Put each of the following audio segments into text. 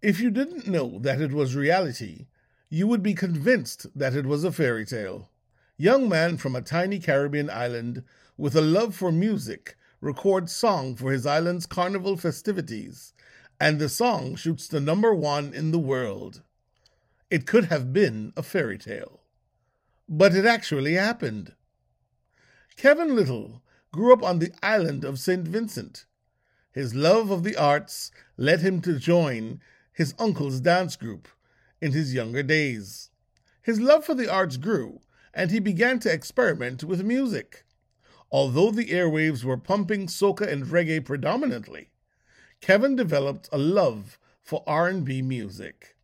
If you didn't know that it was reality, you would be convinced that it was a fairy tale. Young man from a tiny Caribbean island with a love for music records song for his island's carnival festivities, and the song shoots to number one in the world. It could have been a fairy tale. But it actually happened. Kevin Lyttle grew up on the island of St. Vincent. His love of the arts led him to join his uncle's dance group in his younger days. His love for the arts grew, and he began to experiment with music. Although the airwaves were pumping soca and reggae predominantly, Kevin developed a love for R&B music.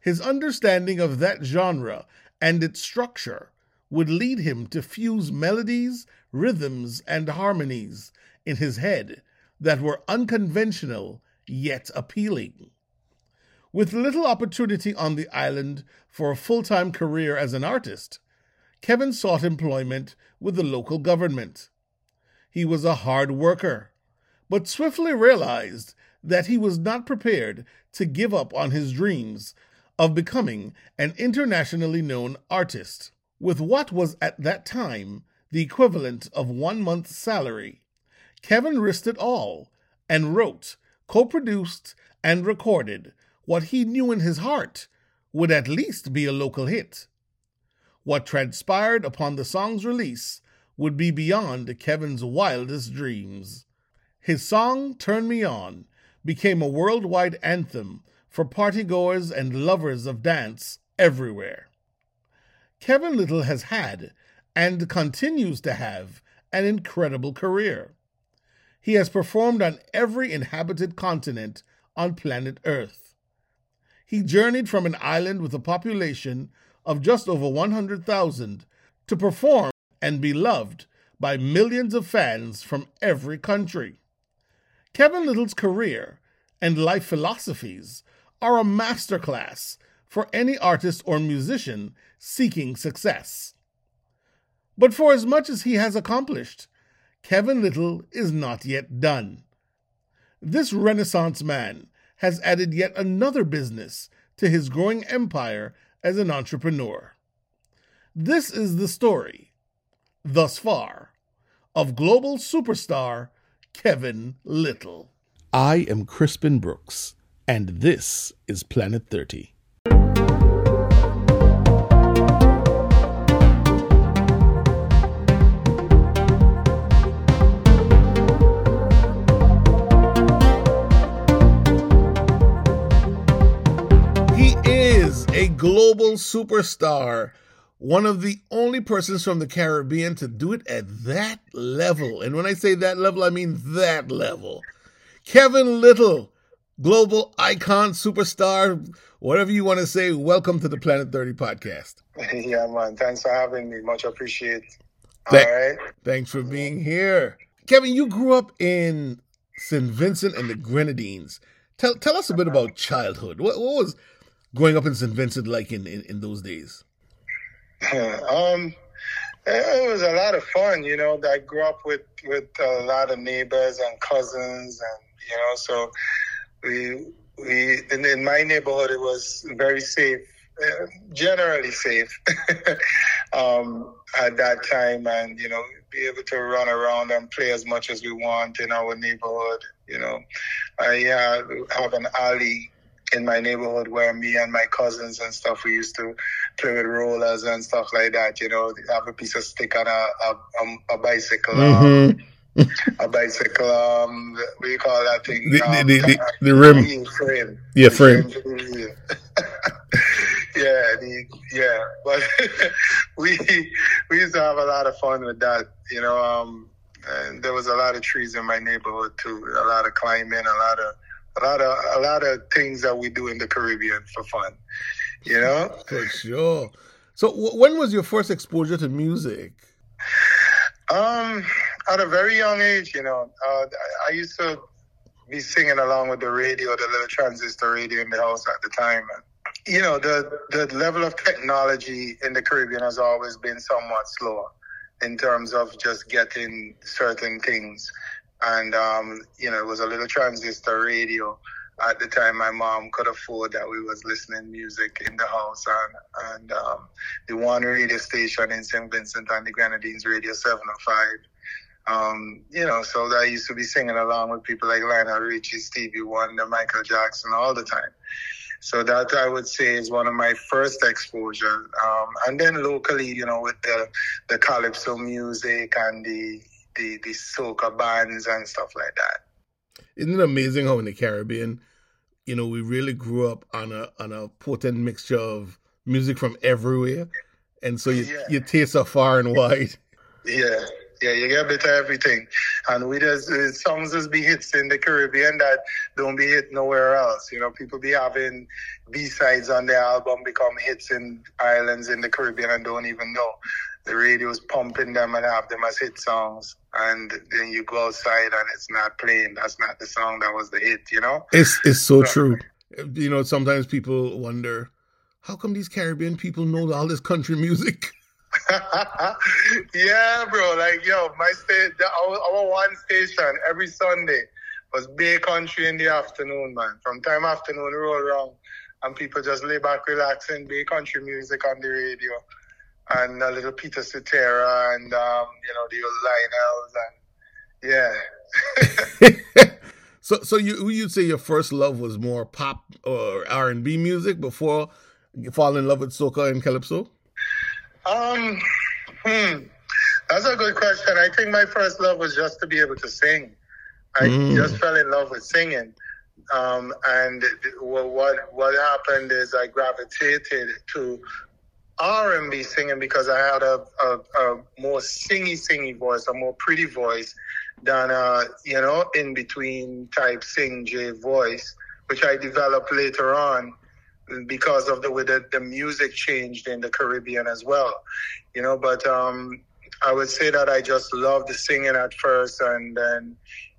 His understanding of that genre and its structure would lead him to fuse melodies, rhythms, and harmonies in his head that were unconventional yet appealing. With little opportunity on the island for a full time career as an artist, Kevin sought employment with the local government. He was a hard worker, but swiftly realized that he was not prepared to give up on his dreams of becoming an internationally known artist. With what was at that time the equivalent of one month's salary, Kevin risked it all and wrote, co produced, and recorded what he knew in his heart would at least be a local hit. What transpired upon the song's release would be beyond Kevin's wildest dreams. His song, Turn Me On, became a worldwide anthem for partygoers and lovers of dance everywhere. Kevin Lyttle has had and continues to have an incredible career. He has performed on every inhabited continent on planet Earth. He journeyed from an island with a population of just over 100,000 to perform and be loved by millions of fans from every country. Kevin Lyttle's career and life philosophies are a masterclass for any artist or musician seeking success. But for as much as he has accomplished, Kevin Lyttle is not yet done. This Renaissance man has added yet another business to his growing empire as an entrepreneur. This is the story, thus far, of global superstar Kevin Lyttle. I am Crispin Brooks, and this is Planet 30. Global superstar, one of the only persons from the Caribbean to do it at that level. And when I say that level, I mean that level. Kevin Lyttle, global icon, superstar, whatever you want to say, welcome to the Planet 30 podcast. Yeah, man. Thanks for having me. Much appreciate. All Th- right. Thanks for being here. Kevin, you grew up in St. Vincent and the Grenadines. Tell tell us a bit about childhood. What, what was growing up in St. Vincent like in, in, in those days? um, it was a lot of fun, you know. I grew up with, with a lot of neighbors and cousins, and you know, so we we in, in my neighborhood it was very safe, uh, generally safe um, at that time, and you know, be able to run around and play as much as we want in our neighborhood. You know, I uh, have an alley in my neighborhood where me and my cousins and stuff we used to play with rollers and stuff like that. You know, have a piece of stick on a a, um, a bicycle. Mm-hmm. Um, a bicycle, um, what do you call that thing? The, um, the, the, the, rim. Frame. Yeah, frame. yeah, the, yeah. But we we used to have a lot of fun with that, you know. Um, and there was a lot of trees in my neighborhood too. A lot of climbing, a lot of a lot of a lot of things that we do in the Caribbean for fun. You know, for sure. So, w- when was your first exposure to music? Um, at a very young age, you know, uh, I used to be singing along with the radio, the little transistor radio in the house at the time. And, you know, the the level of technology in the Caribbean has always been somewhat slower in terms of just getting certain things and um, you know it was a little transistor radio at the time my mom could afford that we was listening music in the house and and um, the one radio station in St. Vincent and the Grenadines Radio 705. Um, you know, so I used to be singing along with people like Lionel Richie, Stevie Wonder, Michael Jackson all the time. So that I would say is one of my first exposure. Um, and then locally, you know, with the the calypso music and the the the soca bands and stuff like that. Isn't it amazing how in the Caribbean, you know, we really grew up on a on a potent mixture of music from everywhere, and so you yeah. your tastes are far and wide. Yeah, yeah, you get a bit of everything, and we just uh, songs just be hits in the Caribbean that don't be hit nowhere else. You know, people be having B sides on their album become hits in islands in the Caribbean and don't even know the radio's pumping them and have them as hit songs, and then you go outside and it's not playing. That's not the song that was the hit, you know. It's it's so true. You know, sometimes people wonder how come these Caribbean people know all this country music. yeah, bro. Like, yo, my state, our, our one station every Sunday was Bay Country in the afternoon, man. From time afternoon, roll around, and people just lay back, relaxing, Bay Country music on the radio and a little Peter Cetera and um, you know the old Lionels and yeah. so so you you'd say your first love was more pop or R and B music before you fall in love with soca and calypso? Um, hmm, that's a good question. I think my first love was just to be able to sing. I mm. just fell in love with singing. Um, and what what happened is I gravitated to R&B singing because I had a, a, a more singy, singy voice, a more pretty voice than a, you know, in between type singjay voice, which I developed later on because of the way that the music changed in the Caribbean as well, you know, but, um, I would say that I just loved singing at first and then,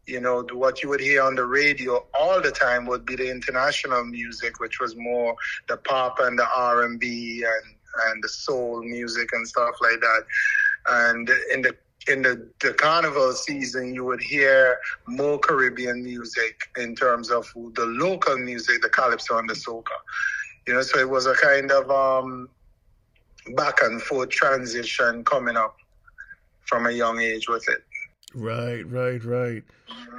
you know, what you would hear on the radio all the time would be the international music, which was more the pop and the R&B and and the soul music and stuff like that. And in the in the, the carnival season, you would hear more Caribbean music in terms of the local music, the calypso and the soca. You know, so it was a kind of um, back and forth transition coming up from a young age with it. Right, right, right.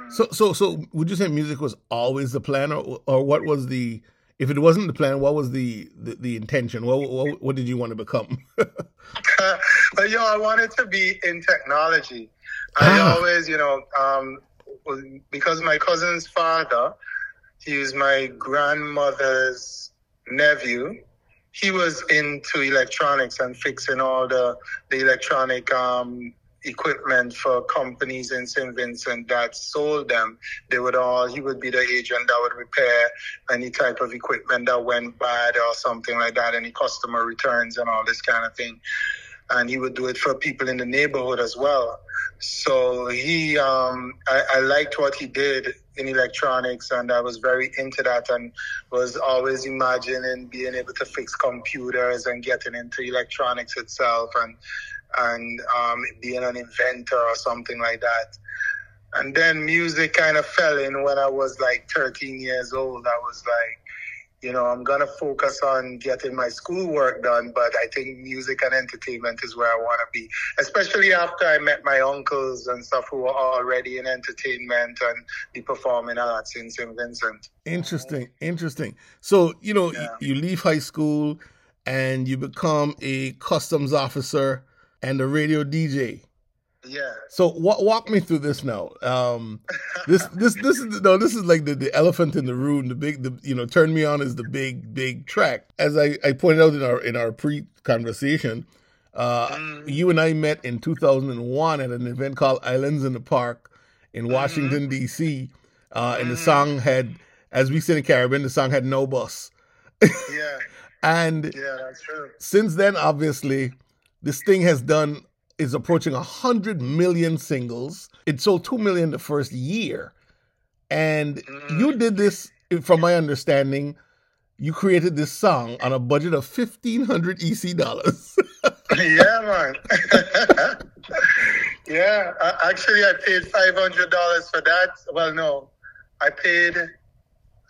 So, so, so, would you say music was always the plan, or, or what was the if it wasn't the plan, what was the the, the intention? What, what, what did you want to become? but yo, I wanted to be in technology. I ah. always, you know, um, because my cousin's father, he was my grandmother's nephew. He was into electronics and fixing all the the electronic um, equipment for companies in St. Vincent that sold them. They would all, he would be the agent that would repair any type of equipment that went bad or something like that, any customer returns and all this kind of thing. And he would do it for people in the neighborhood as well. So he, um, I, I liked what he did in electronics and I was very into that and was always imagining being able to fix computers and getting into electronics itself and and um, being an inventor or something like that. And then music kind of fell in when I was like 13 years old. I was like, you know, I'm going to focus on getting my schoolwork done, but I think music and entertainment is where I want to be, especially after I met my uncles and stuff who were already in entertainment and the performing arts in St. Vincent. Interesting, interesting. So, you know, yeah. you leave high school and you become a customs officer and the radio DJ. Yeah. So walk walk me through this now. Um, this this this is no this is like the, the elephant in the room. The big the you know turn me on is the big big track. As I, I pointed out in our in our pre conversation, uh, mm. you and I met in 2001 at an event called Islands in the Park in mm-hmm. Washington mm-hmm. D.C. Uh, and mm-hmm. the song had, as we said in Caribbean, the song had no bus. yeah. And yeah, that's true. Since then, obviously this thing has done is approaching 100 million singles. It sold 2 million the first year. And mm. you did this, from my understanding, you created this song on a budget of 1500 EC dollars. yeah, man. yeah, actually, I paid $500 for that. Well, no, I paid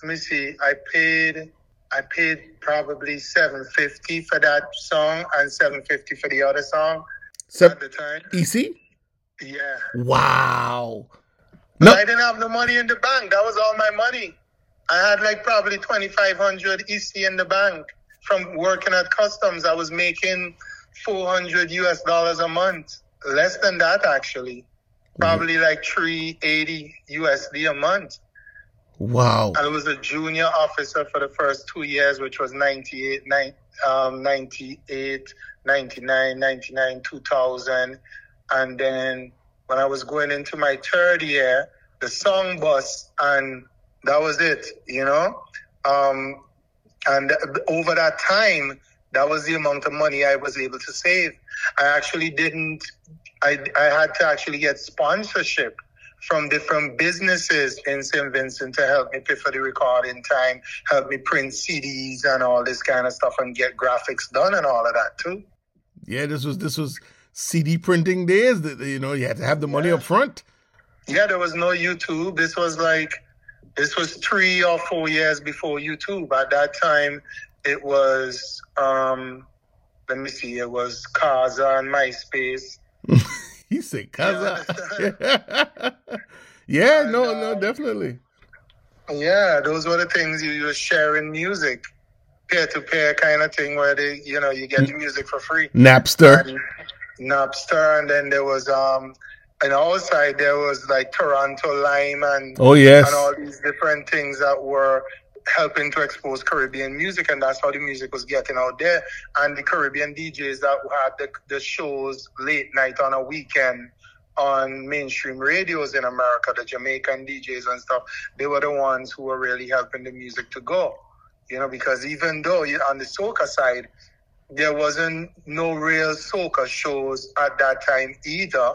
let me see. I paid I paid probably seven fifty for that song and seven fifty for the other song Sep- at the time. EC? Yeah. Wow. No. I didn't have no money in the bank. That was all my money. I had like probably twenty five hundred EC in the bank from working at customs. I was making four hundred US dollars a month. Less than that actually. Mm-hmm. Probably like three eighty USD a month. Wow. I was a junior officer for the first two years, which was 98, nine, um, 98, 99, 99, 2000. And then when I was going into my third year, the song bus, and that was it, you know? Um, and over that time, that was the amount of money I was able to save. I actually didn't, I, I had to actually get sponsorship from different businesses in St. Vincent to help me pay for the recording time, help me print CDs and all this kind of stuff and get graphics done and all of that too. Yeah, this was this was CD printing days. That you know you had to have the money Yeah. up front. Yeah, there was no YouTube. This was like, this was three or four years before YouTube. At that time, it was, um, let me see, it was Kazaa and MySpace. He said, "Kazaa." yeah, no, no, definitely. Yeah, those were the things you were sharing music, peer to peer kind of thing where they, you know, you get the music for free. Napster. and Napster, and then there was um, on our side there was like Toronto Lime and Oh yes. and all these different things that were helping to expose Caribbean music, and that's how the music was getting out there. And the Caribbean DJs that had the, the shows late night on a weekend on mainstream radios in America, the Jamaican DJs and stuff, they were the ones who were really helping the music to go. You know, because even though on the soca side, there wasn't no real soca shows at that time either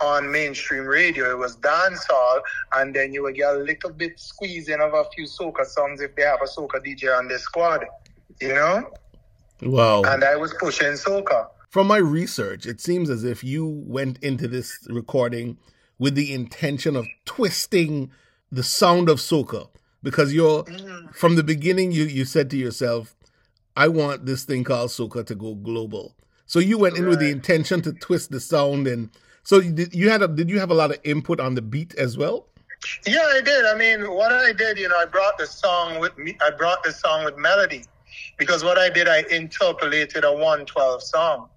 on mainstream radio. It was dancehall, and then you would get a little bit squeezing of a few soca songs if they have a soca DJ on the squad, you know. Wow. And I was pushing soca. From my research, it seems as if you went into this recording with the intention of twisting the sound of soca because you're mm. from the beginning you you said to yourself, I want this thing called soca to go global. So you went in with the intention to twist the sound and so did you had a did you have a lot of input on the beat as well? Yeah, I did. I mean, what I did, you know, I brought the song with me. I brought the song with melody because what I did, I interpolated a 112 song.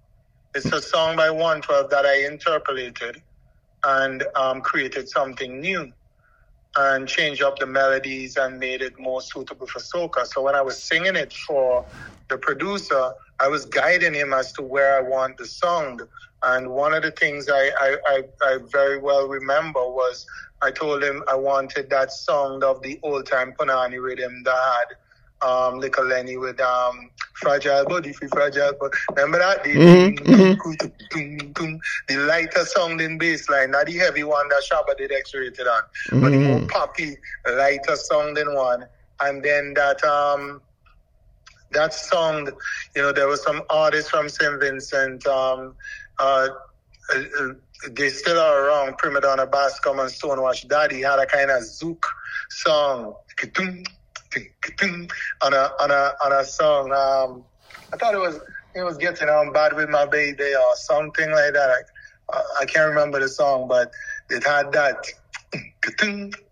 It's a song by 112 that I interpolated and um, created something new and changed up the melodies and made it more suitable for soca. So when I was singing it for the producer, I was guiding him as to where I want the sound. And one of the things I, I, I, I very well remember was I told him I wanted that sound of the old time Panani rhythm that had um, Little Lenny with um, Fragile Body, Free Fragile Body. Remember that? The, Mhm, the lighter sounding bass line, not the heavy one that Shabba did X-rated on, but the more Mhm. poppy, lighter sounding one. And then that um that song, you know, there was some artists from St. Vincent, um, uh, uh, they still are around, Prima Donna Bascom and Stonewash Daddy had a kind of zouk song on a on a on a song. Um, I thought it was it was getting on bad with my baby or something like that. I, I can't remember the song, but it had that.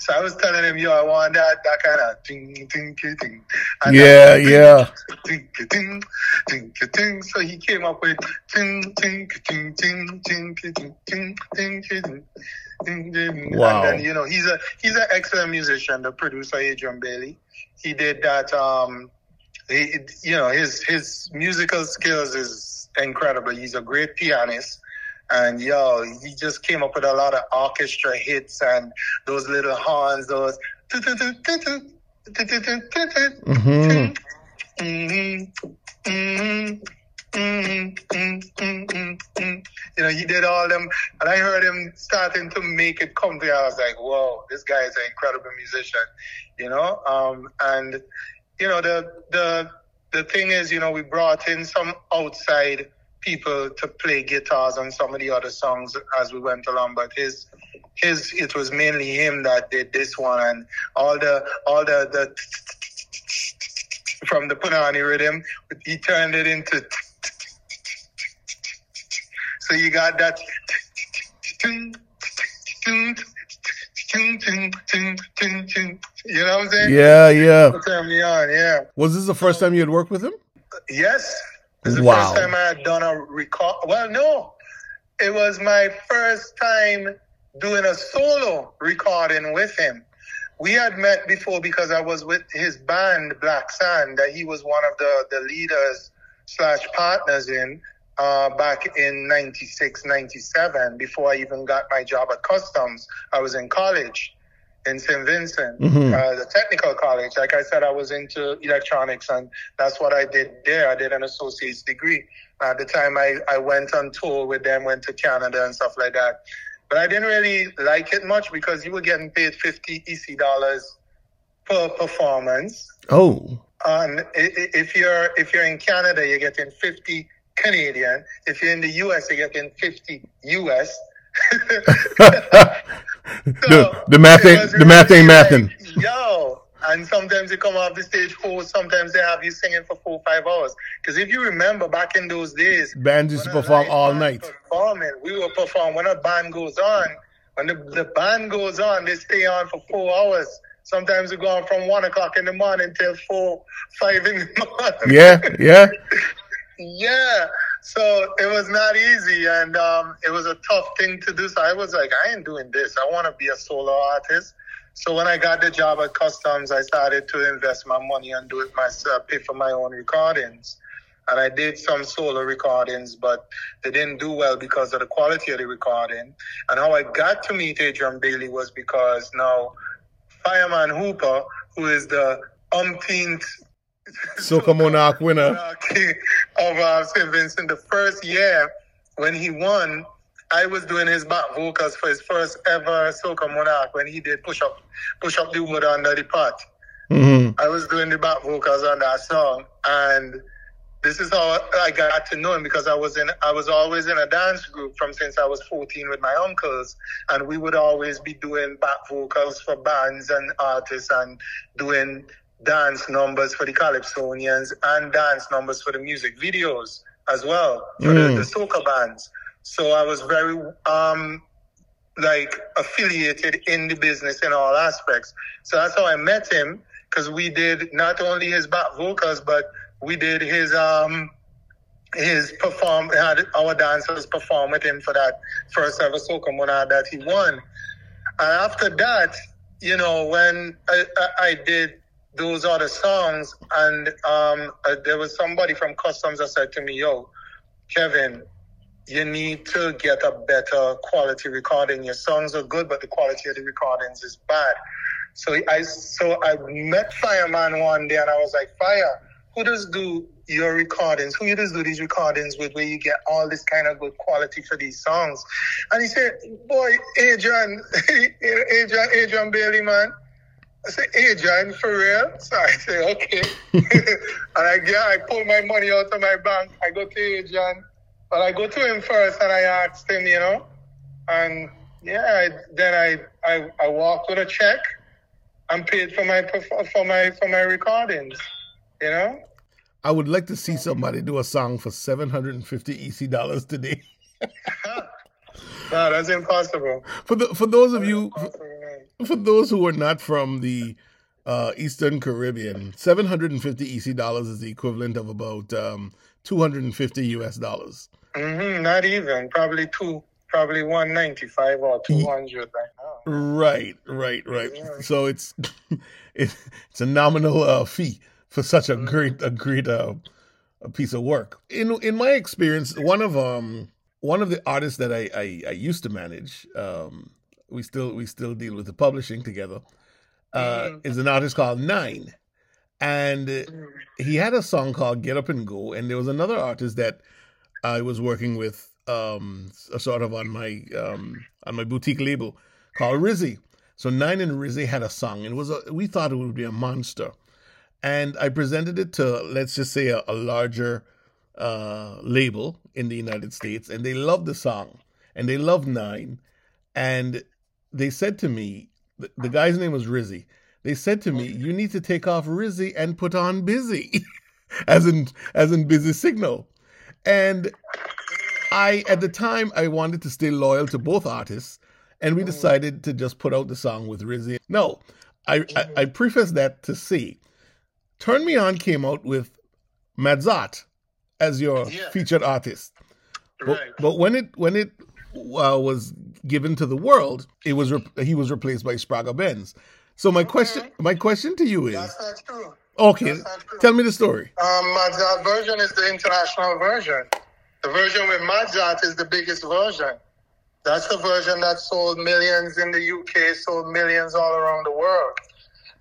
So I was telling him, yo, I want that that kind of ting ting ting. And Yeah, yeah. ting, ting, ting, ting. So he came up with ting, ting, ting, ting, ting, ting, ting, ting, ting, ting, ting. Wow. And then, you know, he's a he's an excellent musician, the producer Adrian Bailey. He did that um he, you know, his his musical skills is incredible. He's a great pianist. And yo, he just came up with a lot of orchestra hits and those little horns, those Mhm. Mhm. Mhm. Mhm. Mhm. Mhm. Mhm. You know, he did all them, and I heard him starting to make it come to. I was like, "Whoa, this guy is an incredible musician," you know. Um, and you know, the the the thing is, you know, we brought in some outside people to play guitars on some of the other songs as we went along, but his his it was mainly him that did this one and all the all the the from the punani rhythm he turned it into so you got that you know what I'm saying? Yeah, yeah. Turn me on, yeah. Was this the first time you had worked with him? Yes. Is the Wow. first time I had done a record. Well, no. It was my first time doing a solo recording with him. We had met before because I was with his band, Black Sand, that he was one of the, the leaders slash partners in uh, back in 96, 97, before I even got my job at Customs. I was in college in St. Vincent, Mhm. uh, the technical college. Like I said, I was into electronics, and that's what I did there. I did an associate's degree. At the time, I, I went on tour with them, went to Canada and stuff like that. But I didn't really like it much because you were getting paid 50 EC dollars per performance. Oh. And if you're if you're in Canada, you're getting 50 Canadian. If you're in the US, you're getting 50 US. the, the math ain't the math ain't mathin'. like, Yo, and sometimes you come off the stage for, sometimes they have you singing for four, five hours. Because if you remember back in those days, Bands used to perform all night. Performing, we will perform when a band goes on. When the, the band goes on, they stay on for four hours. Sometimes we go on from one o'clock in the morning till four, five in the morning. Yeah, yeah. Yeah. So it was not easy and um, it was a tough thing to do. So I was like, I ain't doing this. I want to be a solo artist. So when I got the job at Customs, I started to invest my money and do it myself, pay for my own recordings. And I did some solo recordings, but they didn't do well because of the quality of the recording. And how I got to meet Adrian Bailey was because now Fireman Hooper, who is the umpteenth Soca Monarch winner. of uh, St. Vincent. The first year when he won, I was doing his back vocals for his first ever Soca Monarch when he did push up, push up the wood under the pot. hmm I was doing the back vocals on that song, and this is how I got to know him because I was in, I was always in a dance group from since I was 14 with my uncles, and we would always be doing back vocals for bands and artists and doing dance numbers for the Calypsonians and dance numbers for the music videos as well for Mm. the, the soca bands. So I was very um like affiliated in the business in all aspects. So that's how I met him because we did not only his back vocals, but we did his um his perform had our dancers perform with him for that first ever soca monarch that he won. And after that, you know, when I, I, I did those other songs, and um, uh, there was somebody from Customs that said to me, "Yo, Kevin, you need to get a better quality recording. Your songs are good, but the quality of the recordings is bad." So I so I met Fireman one day, and I was like, "Fire, who does do your recordings? Who you does do these recordings with, where you get all this kind of good quality for these songs?" And he said, "Boy, Adrian, Adrian, Adrian Bailey, man." I said, Adrian, for real? So I said, okay. and I, yeah, I pull my money out of my bank. I go to Adrian. But I go to him first and I asked him, you know. And yeah, I, then I, I I walked with a check and paid for my for my for my recordings. You know? I would like to see somebody do a song for 750 EC dollars today. No, that's impossible. For the for those of you Impossible. for those who are not from the uh, Eastern Caribbean, 750 EC dollars is the equivalent of about um, 250 US dollars. Mhm, not even. Probably two, probably 195 or 200 right now. Right, right, right. Yeah. So it's it, it's a nominal uh, fee for such a great a great uh, a piece of work. In in my experience, one of um one of the artists that I I, I used to manage, um, we still we still deal with the publishing together, uh, Mhm. is an artist called Nine, and uh, he had a song called "Get Up and Go," and there was another artist that I was working with, um, s- sort of on my um, on my boutique label called Rizzy. So Nine and Rizzy had a song, and it was a, we thought it would be a monster, and I presented it to let's just say a, a larger uh, label in the United States, and they loved the song, and they loved Nine, and they said to me, the, the guy's name was Rizzy. They said to me, "You need to take off Rizzy and put on Busy," as in as in Busy Signal. And I, at the time, I wanted to stay loyal to both artists, and we mm. decided to just put out the song with Rizzy. No, I, I, I mm-hmm. preface that to see. Turn Me On came out with Madzat as your Yeah. featured artist. But, Right. but when it when it uh, was given to the world, it was re- he was replaced by Spragga Benz. So my question my question to you is That's not true. okay. Not true. Tell me the story. Um, version is the international version. The version with Mozart is the biggest version. That's the version that sold millions in the UK, sold millions all around the world.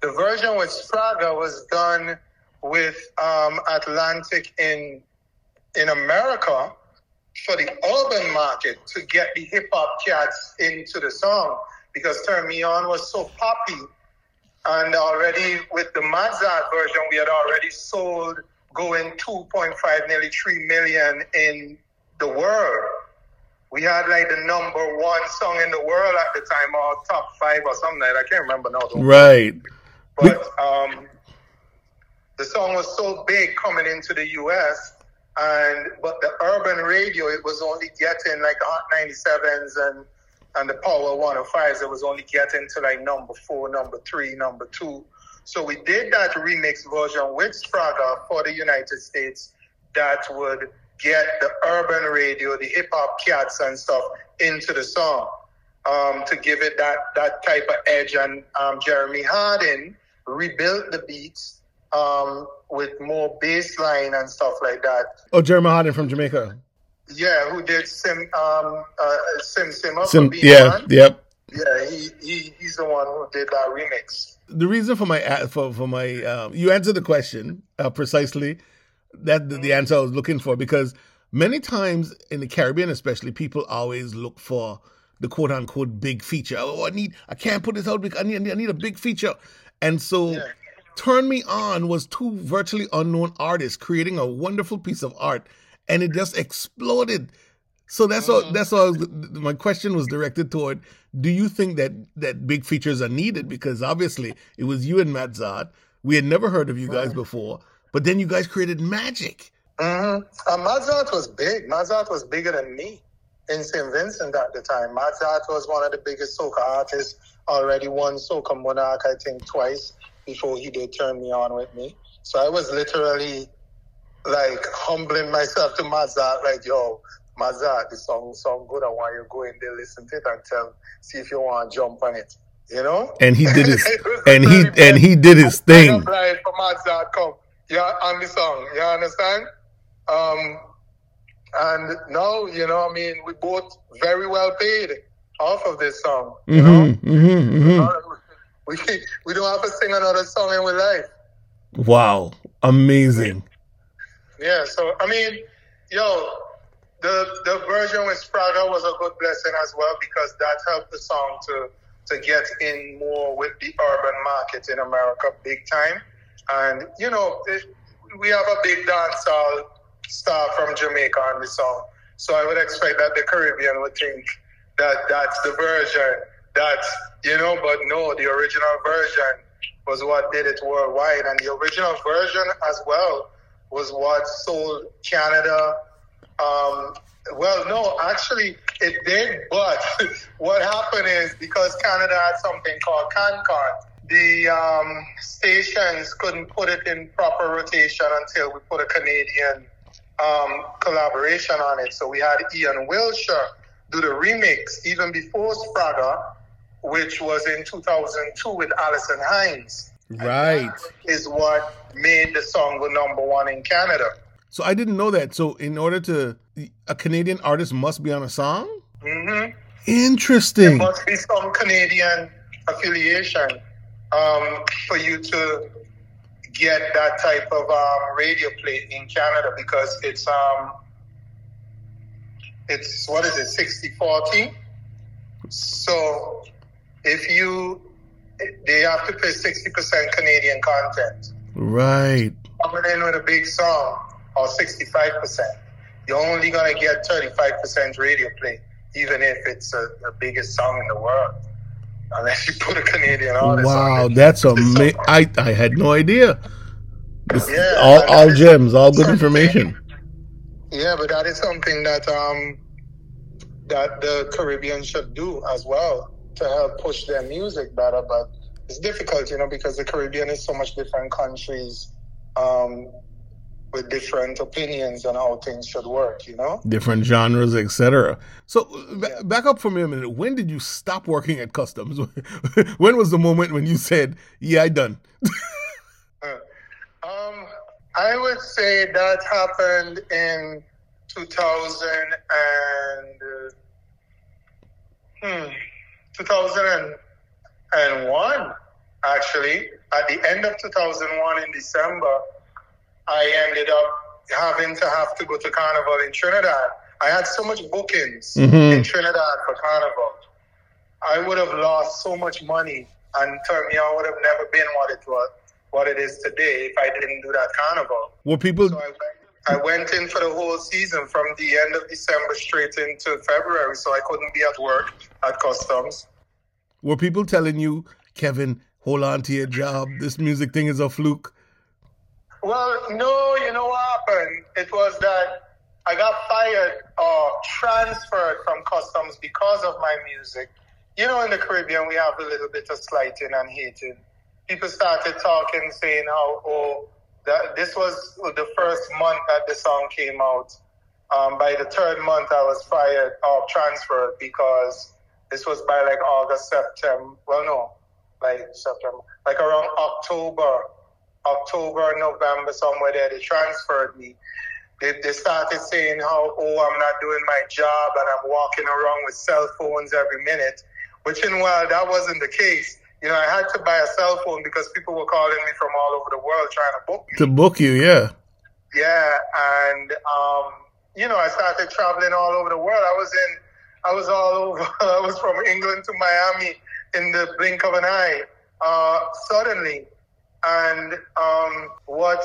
The version with Spragga was done with um, Atlantic in in America for the urban market to get the hip hop cats into the song because Turn Me On was so poppy and already with the Mozart version, we had already sold going 2.5, nearly 3 million in the world. We had like the number one song in the world at the time, or top five or something like that. I can't remember now. though. Right. But um, the song was so big coming into the US, and but the urban radio, it was only getting like the Hot 97s and and the Power 105s. It was only getting to like number four, number three, number two. So we did that remix version with Spragga for the United States that would get the urban radio, the hip hop cats and stuff into the song um, to give it that that type of edge. And um, Jeremy Harding rebuilt the beats um, with more bass line and stuff like that. Oh, Jeremy Harding from Jamaica. Yeah, who did Sim um, uh, Sim? Sim, for Being yeah, yep. yeah. He, he he's the one who did that remix. The reason for my for for my um, you answered the question uh, precisely. That the, the answer I was looking for because many times in the Caribbean, especially, people always look for the quote unquote big feature. Oh, I need I can't put this out because I need I need a big feature, and so. Yeah. Turn Me On was two virtually unknown artists creating a wonderful piece of art, and it just exploded. So that's all. That's all. My question was directed toward: Do you think that that big features are needed? Because obviously it was you and Matt Zod. We had never heard of you guys before, but then you guys created magic. Mm-hmm. Uh, Mozart was big. Mozart was bigger than me in St. Vincent at the time. Mozart was one of the biggest soca artists. Already won Soca Monarch, I think, twice before he did turn me on with me. So I was literally like humbling myself to Mozart, like, yo, Mozart, the song sound good. I want you to go in there, listen to it, and tell, see if you want to jump on it. You know? And he did his and he and he did his thing. applied for Mozart come. Yeah, on the song. You understand? Um, and now, you know, I mean, we both very well paid off of this song. You know, hmm hmm hmm Uh, we we don't have to sing another song in our life. Wow, amazing. Yeah, so I mean, yo, the the version with Spragga was a good blessing as well because that helped the song to to get in more with the urban market in America big time. And you know, it, we have a big dancehall star from Jamaica on the song, so I would expect that the Caribbean would think that that's the version that you know, but no, the original version was what did it worldwide, and the original version as well was what sold Canada. Um, well, no, actually, it did. But what happened is because Canada had something called CanCon, the um, stations couldn't put it in proper rotation until we put a Canadian um, collaboration on it. So we had Ian Wilshire do the remix even before Spragga, which was in 2002 with Alison Hinds Right. is what made the song go number one in Canada. So I didn't know that. So in order to a Canadian artist must be on a song? hmm Interesting. Must be some Canadian affiliation um, for you to get that type of um, radio play in Canada because it's um it's what is it 60 40 so if you they have to pay 60% Canadian content Right. coming in with a big song or 65%, you're only going to get 35% radio play, even if it's a, the biggest song in the world. unless you put a Canadian artist. Wow, on it. that's amazing. I, I had no idea. This- Yeah, all, all gems, all good information. Yeah, but that is something that um that the Caribbean should do as well to help push their music better. But it's difficult, you know, because the Caribbean is so much different countries um, with different opinions on how things should work. You know. Different genres, etc. So, ba- Yeah. back up for me a minute. When did you stop working at customs? when was the moment when you said, "Yeah, I done"? Um, I would say that happened in 2000 and uh, hmm, 2001. Actually, at the end of 2001 in December, I ended up having to have to go to Carnival in Trinidad. I had so much bookings Mhm. in Trinidad for Carnival. I would have lost so much money, and Turn Me On would have never been what it was, what it is today, if I didn't do that Carnival. Were people So I went, I went in for the whole season from the end of December straight into February, so I couldn't be at work at customs. Were people telling you, Kevin, hold on to your job. This music thing is a fluke. Well, no, you know what happened? It was that I got fired or transferred from customs because of my music. You know, in the Caribbean, we have a little bit of slighting and hating. People started talking, saying how, oh, that this was the first month that the song came out. Um, by the third month, I was fired or transferred because this was by like August, September. Well, no, like September, like around October, October, November, somewhere there. They transferred me. They, they started saying how, oh, I'm not doing my job and I'm walking around with cell phones every minute, which in while that wasn't the case. You know, I had to buy a cell phone because people were calling me from all over the world trying to book me. To book you, yeah. Yeah, and um, you know, I started traveling all over the world. I was in, I was all over. I was from England to Miami in the blink of an eye, uh, suddenly. And um, what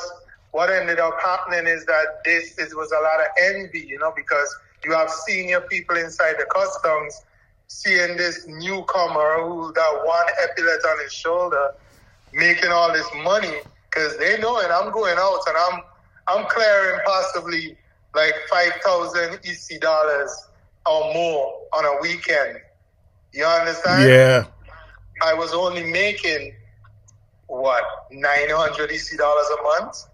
what ended up happening is that this it was a lot of envy, you know, because you have senior people inside the customs seeing this newcomer who got one epaulette on his shoulder making all this money because they know it. I'm going out and I'm I'm clearing possibly like five thousand EC dollars or more on a weekend. You understand? Yeah. I was only making what nine hundred EC dollars a month,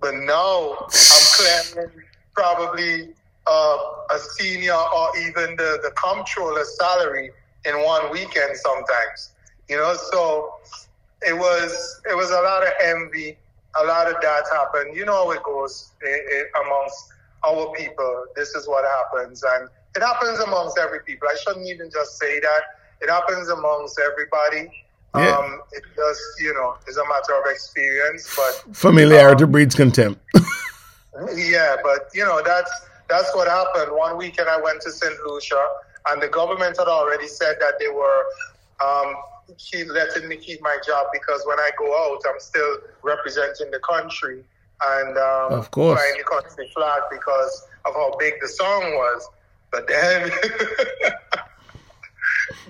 but now I'm clearing probably uh, a senior or even the the comptroller salary in one weekend sometimes. You know, so it was it was a lot of envy, a lot of that happened. You know how it goes i i amongst our people. This is what happens, and it happens amongst every people. I shouldn't even just say that. It happens amongst everybody. Yeah. Um, it just you know it's a matter of experience, but Familiarity breeds contempt. yeah, but you know that's that's what happened. One weekend I went to St. Lucia, and the government had already said that they were um, keep letting me keep my job because when I go out, I'm still representing the country and um, Of course. flying the country flag because of how big the song was. But then.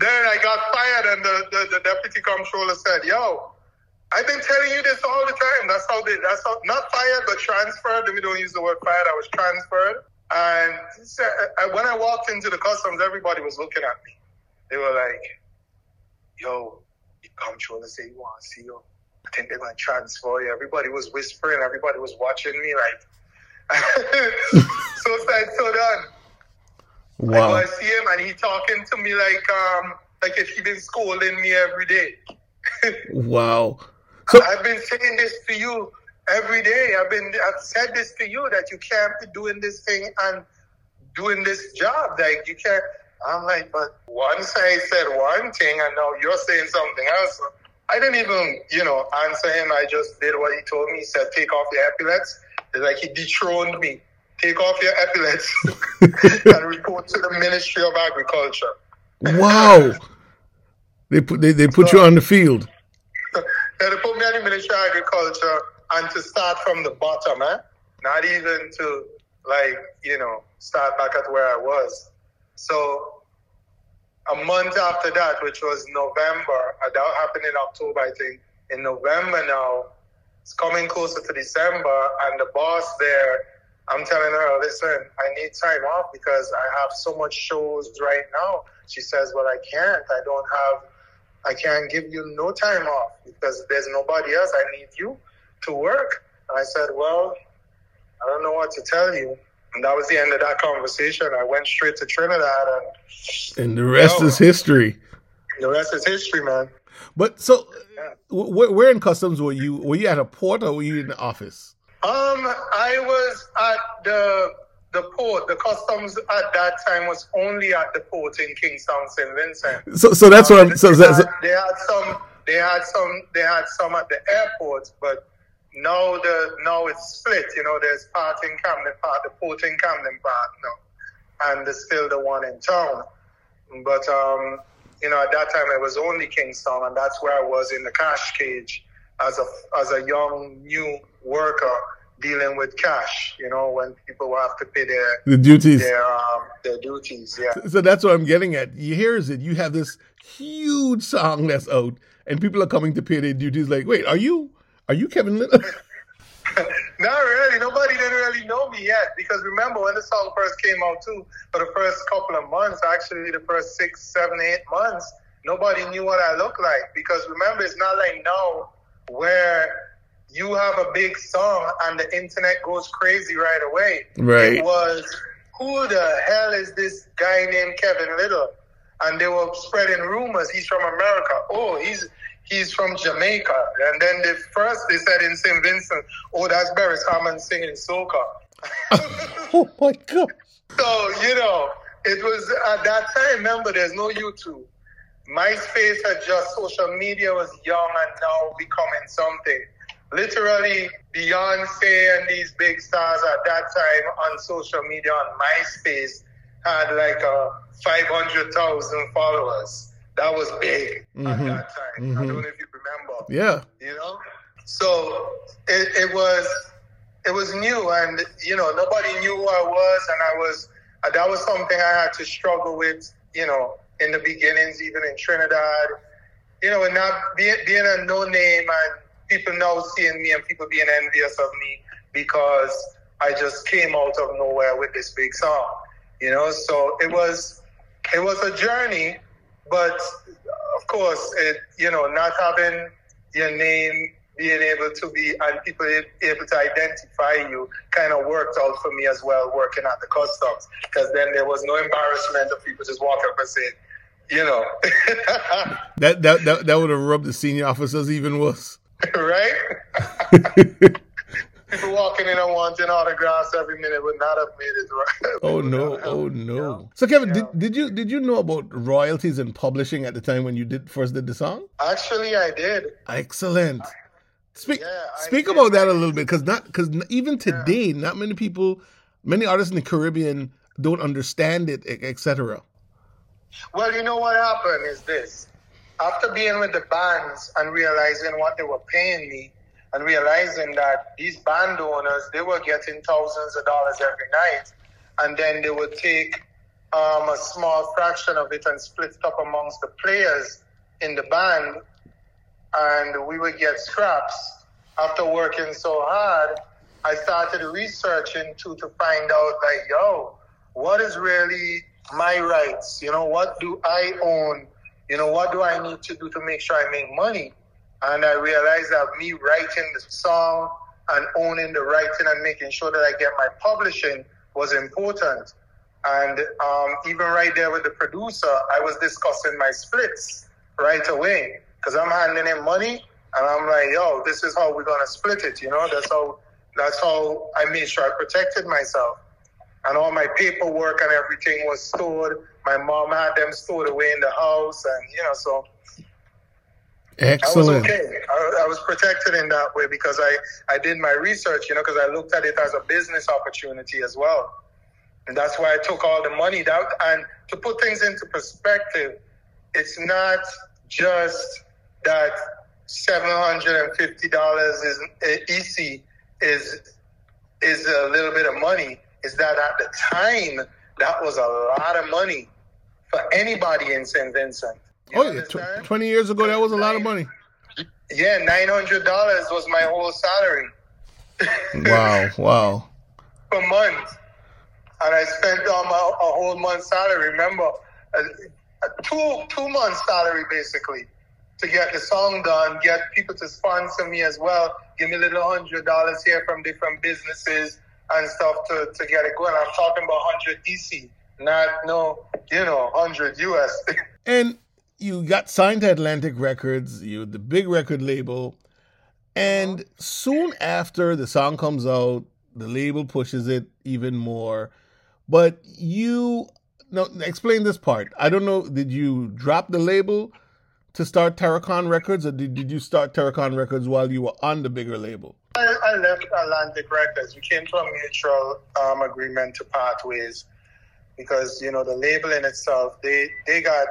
Then I got fired, and the, the, the deputy comptroller said, "Yo, I've been telling you this all the time. That's how they. That's how not fired, but transferred. We don't use the word fired. I was transferred. And said, uh, when I walked into the customs, everybody was looking at me. They were like, "Yo, the comptroller say you want to see you. I think they're gonna transfer you." Everybody was whispering. Everybody was watching me like. so sad, so done. I go Wow. and see him and he talking to me like um like if he been scolding me every day. Wow. So I've been saying this to you every day. I've been I've said this to you that you can't be doing this thing and doing this job. Like you can't I'm like, but once I said one thing and now you're saying something else. I didn't even, you know, answer him. I just did what he told me. He said, take off your epaulets. It's like he dethroned me. Take off your epaulets and report to the Ministry of Agriculture. wow. They put they, they put you on the field. They put me on the Ministry of Agriculture and to start from the bottom, eh? Not even to, like, you know, start back at where I was. So, a month after that, which was November, uh, that happened in October, I think. In November now, it's coming closer to December, and the boss there, I'm telling her, listen, I need time off because I have so much shows right now. She says, well, I can't. I don't have, I can't give you no time off because there's nobody else. I need you to work. And I said, well, I don't know what to tell you. And that was the end of that conversation. I went straight to Trinidad, and and the rest you know, is history. The rest is history, man. But so, yeah. where, where in customs were you? Were you at a port or were you in the office? Um, I was at the the port. The customs at that time was only at the port in Kingstown, St. Vincent. So, so that's um, what I'm. So they, had, they had some. They had some. They had some at the airport, but now the now it's split. You know, there's part in Camden Park, the port in Camden Park now, and there's still the one in town. But um, you know, at that time it was only Kingstown, and that's where I was in the cash cage as a as a young new worker dealing with cash. You know, when people have to pay their the duties, their um, their duties. Yeah. So, so that's what I'm getting at. Here's it. You have this huge song that's out, and people are coming to pay their duties. Like, wait, are you? Are you Kevin Lyttle? Not really. Nobody didn't really know me yet because remember when the song first came out too, for the first couple of months, actually the first six, seven, eight months, nobody knew what I looked like because remember it's not like now where you have a big song and the internet goes crazy right away. Right. It was who the hell is this guy named Kevin Lyttle? And they were spreading rumors. He's from America. Oh, he's he's from Jamaica. And then the first they said in St. Vincent, oh, that's Beres Hammond singing soca. oh my God. So, you know, it was at that time, remember, there's no YouTube. MySpace had just, social media was young and now becoming something. Literally, Beyonce and these big stars at that time on social media on MySpace had like a 500,000 followers that was big mm-hmm. at that time. Mm-hmm. I don't know if you remember. Yeah. You know? So it, it was it was new and you know, nobody knew who I was and I was uh, that was something I had to struggle with, you know, in the beginnings, even in Trinidad. You know, and not being being a no name and people now seeing me and people being envious of me because I just came out of nowhere with this big song. You know, so it was it was a journey but of course, it, you know, not having your name being able to be and people able to identify you kind of worked out for me as well working at the customs because then there was no embarrassment of people just walk up and say you know that, that that that would have rubbed the senior officers even worse right people walking in and wanting autographs every minute would not have made it right. Oh no! Oh no! So Kevin, yeah. did, did you did you know about royalties and publishing at the time when you did first did the song? Actually, I did. Excellent. Speak yeah, speak about that a little bit because not because even today, yeah. not many people, many artists in the Caribbean don't understand it, etc. Well, you know what happened is this: after being with the bands and realizing what they were paying me and realizing that these band owners they were getting thousands of dollars every night, and then they would take um, a small fraction of it and split it up amongst the players in the band, and we would get scraps. After working so hard, I started researching too to find out like, yo, what is really my rights? You know, what do I own? You know, what do I need to do to make sure I make money? And I realized that me writing the song and owning the writing and making sure that I get my publishing was important. And um, even right there with the producer, I was discussing my splits right away because I'm handing him money and I'm like, yo, this is how we're gonna split it. You know, that's how that's how I made sure I protected myself. And all my paperwork and everything was stored. My mom had them stored away in the house, and you know, so Excellent. I was okay. I, I, was protected in that way because I, I did my research, you know, because I looked at it as a business opportunity as well. And that's why I took all the money out. And to put things into perspective, it's not just that $750 is eh, easy is is a little bit of money. Is that at the time that was a lot of money for anybody in St. Vincent. You oh, yeah. Tw- 20 years ago, that was a lot of money. Yeah, $900 was my whole salary. wow, wow. For months. And I spent on my, a whole month's salary. Remember, a, a two two months salary basically to get the song done, get people to sponsor me as well, give me a little hundred dollars here from different businesses and stuff to, to get it going. I'm talking about hundred DC, not no, you know, hundred US. and you got signed to Atlantic Records, you the big record label, and uh-huh. soon after the song comes out, the label pushes it even more. But you no explain this part. I don't know. Did you drop the label to start Tarakon Records, or did, did you start Tarakon Records while you were on the bigger label? I, I left Atlantic Records. We came to a mutual um, agreement to part ways because you know the label in itself they they got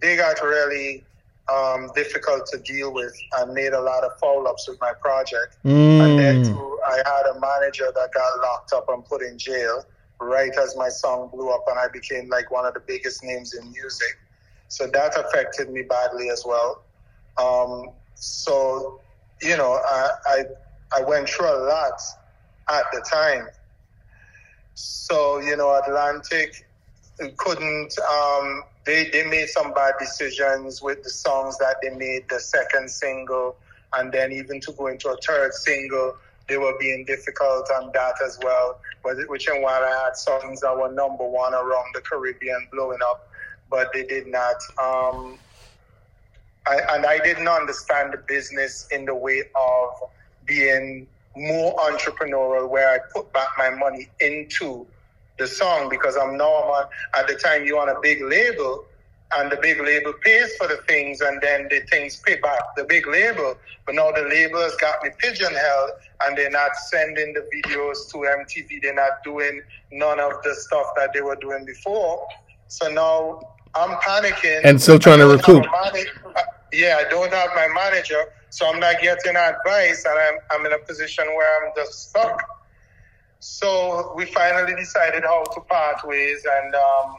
they got really um, difficult to deal with and made a lot of foul ups with my project. Mm. And then too, I had a manager that got locked up and put in jail right as my song blew up and I became like one of the biggest names in music. So that affected me badly as well. Um, so, you know, I, I, went through a lot at the time. So, you know, Atlantic couldn't, um, they, they made some bad decisions with the songs that they made, the second single, and then even to go into a third single, they were being difficult on that as well. Which and while I had songs that were number one around the Caribbean blowing up, but they did not. Um, I, and I didn't understand the business in the way of being more entrepreneurial, where I put back my money into the song because I'm on, at the time you're on a big label and the big label pays for the things and then the things pay back the big label. But now the label has got me pigeonholed and they're not sending the videos to MTV. They're not doing none of the stuff that they were doing before. So now I'm panicking. And still trying to recoup. Yeah, I don't have my manager, so I'm not getting advice and I'm, I'm in a position where I'm just stuck. So we finally decided how to part ways and um,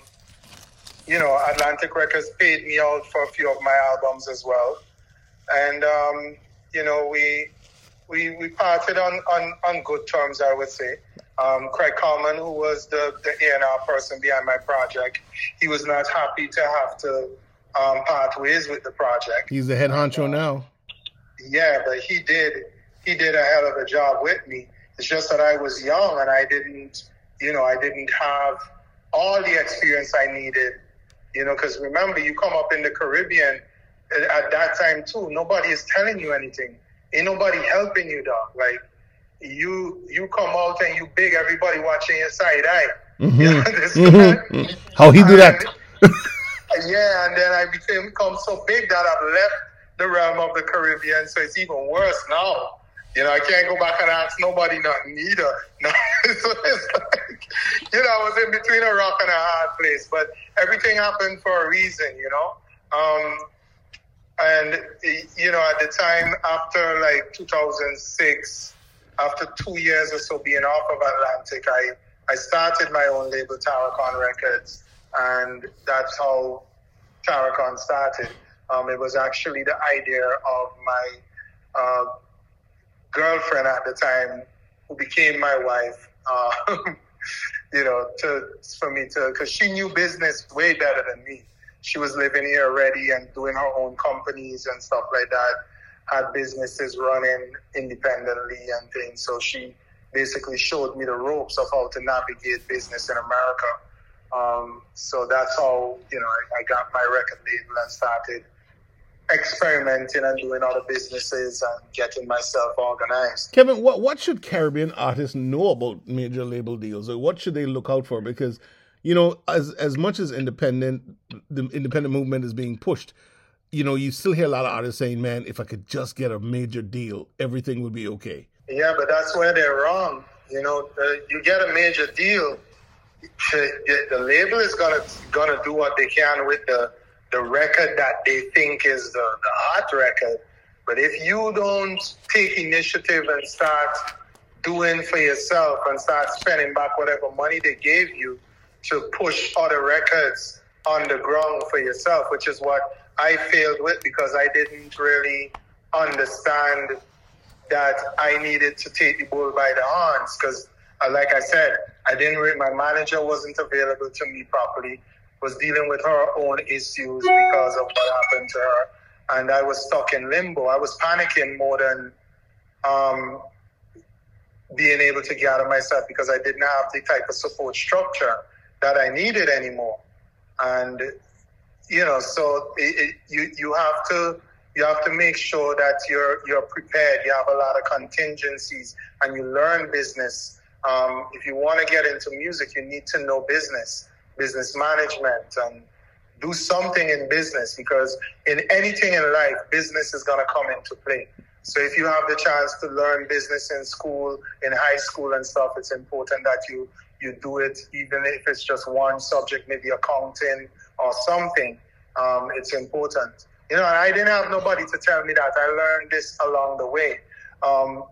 you know, Atlantic Records paid me out for a few of my albums as well. And, um, you know, we, we, we parted on, on, on good terms, I would say. Um, Craig Kallman, who was the, the A&R person behind my project, he was not happy to have to um, part ways with the project. He's the head honcho now. Yeah, but he did he did a hell of a job with me. It's just that I was young and I didn't, you know, I didn't have all the experience I needed you know, because remember, you come up in the Caribbean at that time too. Nobody is telling you anything. Ain't nobody helping you, dog. Like you, you come out and you big. Everybody watching your side eye. Mm-hmm. You know, mm-hmm. How he do that? yeah, and then I became come so big that I've left the realm of the Caribbean, so it's even worse now. You know, I can't go back and ask nobody nothing either. No, so it's like, you know, I was in between a rock and a hard place, but everything happened for a reason, you know. Um, and you know, at the time after like 2006, after two years or so being off of Atlantic, I I started my own label, Tarakon Records, and that's how Tarakon started. Um, it was actually the idea of my uh, girlfriend at the time, who became my wife. Uh, you know, to for me to because she knew business way better than me. She was living here already and doing her own companies and stuff like that. Had businesses running independently and things. So she basically showed me the ropes of how to navigate business in America. Um, so that's how you know I, I got my record label and started experimenting and doing other businesses and getting myself organized. Kevin, what what should Caribbean artists know about major label deals, or what should they look out for? Because you know, as as much as independent, the independent movement is being pushed, you know, you still hear a lot of artists saying, "Man, if I could just get a major deal, everything would be okay." Yeah, but that's where they're wrong. You know, uh, you get a major deal, the label is gonna gonna do what they can with the the record that they think is the, the hot record. But if you don't take initiative and start doing for yourself and start spending back whatever money they gave you to push other records on the ground for yourself, which is what I failed with because I didn't really understand that I needed to take the bull by the horns because, uh, like I said, I didn't. Re- my manager wasn't available to me properly. Was dealing with her own issues because of what happened to her, and I was stuck in limbo. I was panicking more than um, being able to get out gather myself because I didn't have the type of support structure that I needed anymore. And you know, so it, it, you you have to you have to make sure that you're you're prepared. You have a lot of contingencies, and you learn business. Um, if you want to get into music, you need to know business, business management, and do something in business because in anything in life, business is going to come into play. So if you have the chance to learn business in school, in high school and stuff, it's important that you you do it, even if it's just one subject, maybe accounting or something. Um, it's important. You know, I didn't have nobody to tell me that. I learned this along the way. Um,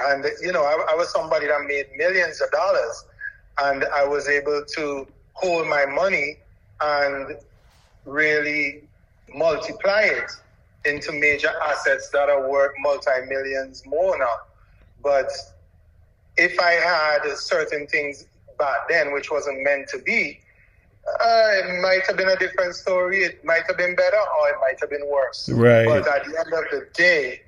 and, you know, I, I was somebody that made millions of dollars and I was able to hold my money and really multiply it into major assets that are worth multi millions more now. But if I had certain things back then, which wasn't meant to be, uh, it might have been a different story. It might have been better, or it might have been worse. Right. But at the end of the day,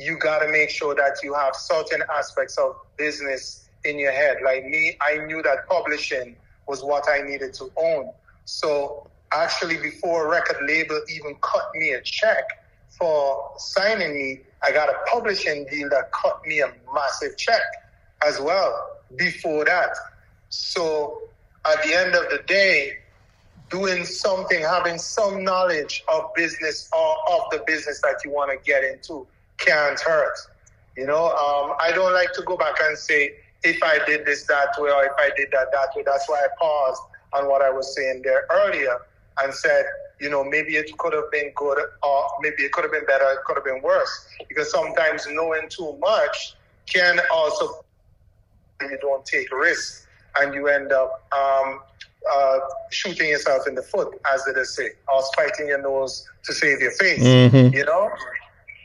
you got to make sure that you have certain aspects of business in your head. Like me, I knew that publishing was what I needed to own. So actually, before a record label even cut me a check for signing me, I got a publishing deal that cut me a massive check as well before that. So at the end of the day, doing something, having some knowledge of business or of the business that you want to get into can't hurt. You know, um, I don't like to go back and say, if I did this that way or if I did that that way. That's why I paused on what I was saying there earlier and said, you know, maybe it could have been good or maybe it could have been better, it could have been worse. Because sometimes knowing too much can also you don't take risks and you end up um, uh, shooting yourself in the foot, as they say, or spiting your nose to save your face. Mhm. You know,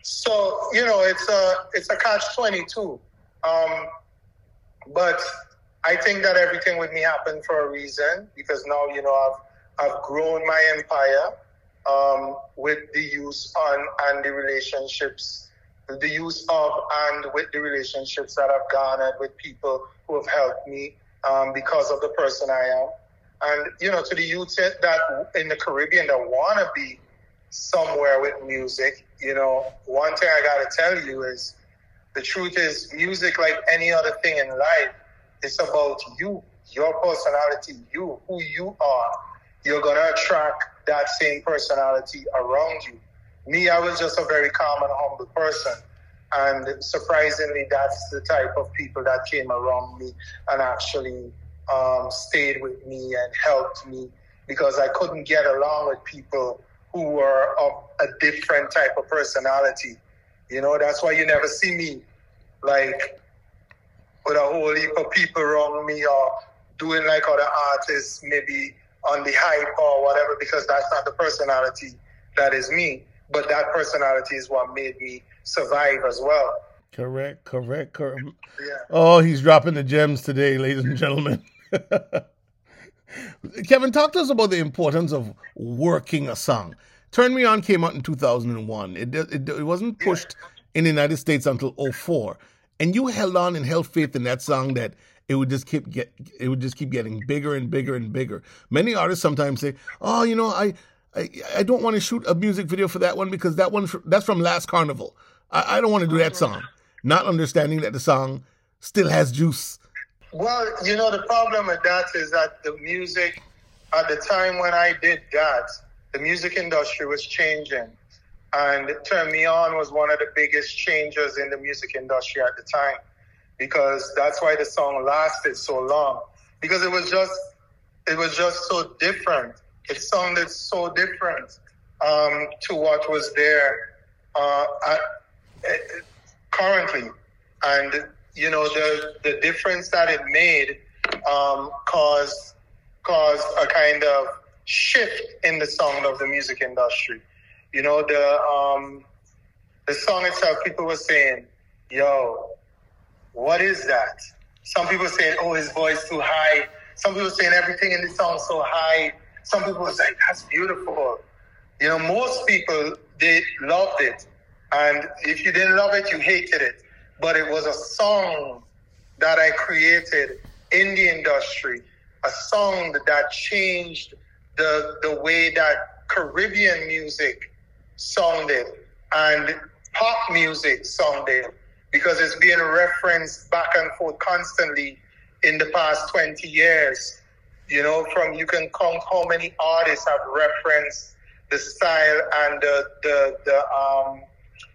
so you know it's a it's a catch twenty two. Um, but I think that everything with me happened for a reason because now you know I've I've grown my empire um, with the use on and the relationships, the use of and with the relationships that I've garnered with people who have helped me um, because of the person I am. And you know, to the youth that in the Caribbean that want to be somewhere with music, you know, one thing I got to tell you is the truth is music, like any other thing in life, it's about you, your personality, you, who you are. You're gonna attract that same personality around you. Me, I was just a very calm and humble person. And surprisingly, that's the type of people that came around me and actually um, stayed with me and helped me because I couldn't get along with people who were of a different type of personality. You know, that's why you never see me like with a whole heap of people around me or doing like other artists, maybe on the hype or whatever, because that's not the personality that is me. But that personality is what made me survive as well. Correct, correct, correct. Yeah. Oh, he's dropping the gems today, ladies and gentlemen. Kevin, talk to us about the importance of working a song. Turn Me On came out in 2001. It, it, it wasn't pushed in the United States until 04. And you held on and held faith in that song that it would just keep get it would just keep getting bigger and bigger and bigger. Many artists sometimes say, "Oh, you know, I I, I don't want to shoot a music video for that one because that one that's from last carnival. I, I don't want to do that mm-hmm. song." Not understanding that the song still has juice. Well, you know, the problem with that is that the music, at the time when I did that, the music industry was changing. And Turn Me On was one of the biggest changes in the music industry at the time. Because that's why the song lasted so long. Because it was just it was just so different. It sounded so different um, to what was there uh, at, currently. And you know the the difference that it made um, caused caused a kind of shift in the sound of the music industry. You know, the um, the song itself, people were saying, "Yo, what is that?" Some people saying, "Oh, his voice too high." Some people saying everything in the song so high. Some people were saying that's beautiful. You know, most people they loved it, and if you didn't love it, you hated it. But it was a song that I created in the industry, a song that changed the the way that Caribbean music sounded and pop music sounded because it's being referenced back and forth constantly in the past 20 years. You know, from you can count how many artists have referenced the style and the the the um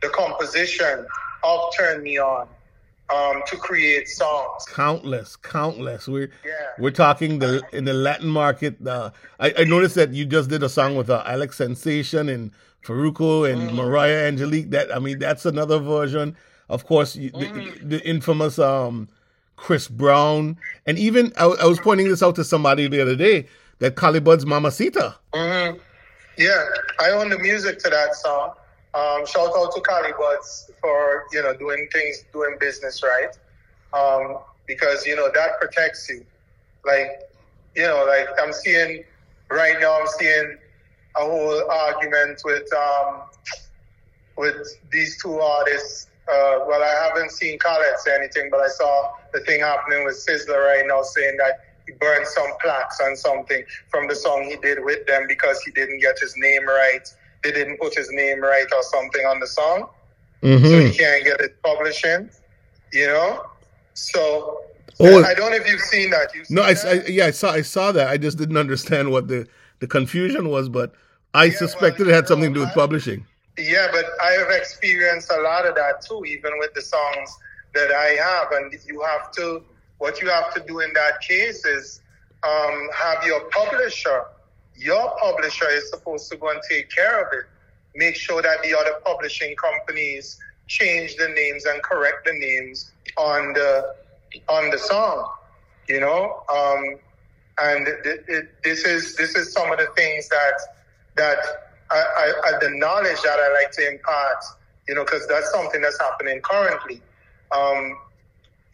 the composition of Turn Me On um, to create songs. Countless, countless. We're yeah. we're talking the in the Latin market. Uh, I, I noticed that you just did a song with uh, Alex Sensation and Farruko and mm. Mariah Angeliq. That I mean, that's another version. Of course, mm. the, the, infamous um, Chris Brown, and even I, I, was pointing this out to somebody the other day that Calibud's Mamacita. Mm-hmm. Yeah, I own the music to that song. Um, shout out to Cali Buds for you know doing things, doing business right, um, because you know that protects you. Like you know, like I'm seeing right now, I'm seeing a whole argument with um, with these two artists. Uh, well, I haven't seen Khaled say anything, but I saw the thing happening with Sizzla right now, saying that he burned some plaques and something from the song he did with them because he didn't get his name right they didn't put his name right or something on the song. Mm-hmm. So he can't get it publishing, you know? So oh, I don't know if you've seen that. You've no, I, that? I, yeah, I saw I saw that. I just didn't understand what the, the confusion was, but I yeah, suspected well, it had something to do with publishing. Yeah, but I have experienced a lot of that too, even with the songs that I have. And you have to, what you have to do in that case is um, have your publisher your publisher is supposed to go and take care of it. Make sure that the other publishing companies change the names and correct the names on the on the song. You know, um, and it, it, this is this is some of the things that that I, I, the knowledge that I like to impart. You know, because that's something that's happening currently. Um,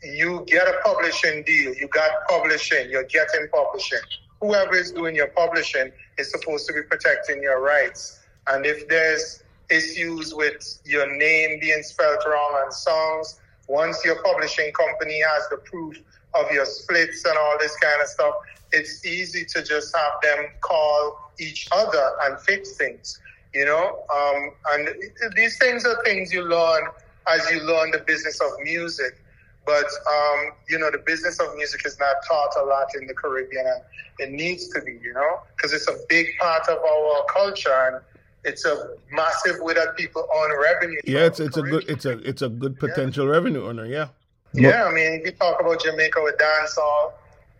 you get a publishing deal, you got publishing, you're getting publishing whoever is doing your publishing is supposed to be protecting your rights. And if there's issues with your name being spelled wrong on songs, once your publishing company has the proof of your splits and all this kind of stuff, it's easy to just have them call each other and fix things, you know? Um, and these things are things you learn as you learn the business of music. But um, you know, the business of music is not taught a lot in the Caribbean, and it needs to be. You know, because it's a big part of our culture, and it's a massive way that people earn revenue. Yeah, it's it's Caribbean. a good it's a it's a good potential yeah. revenue earner. Yeah. Yeah, I mean, if you talk about Jamaica with dancehall,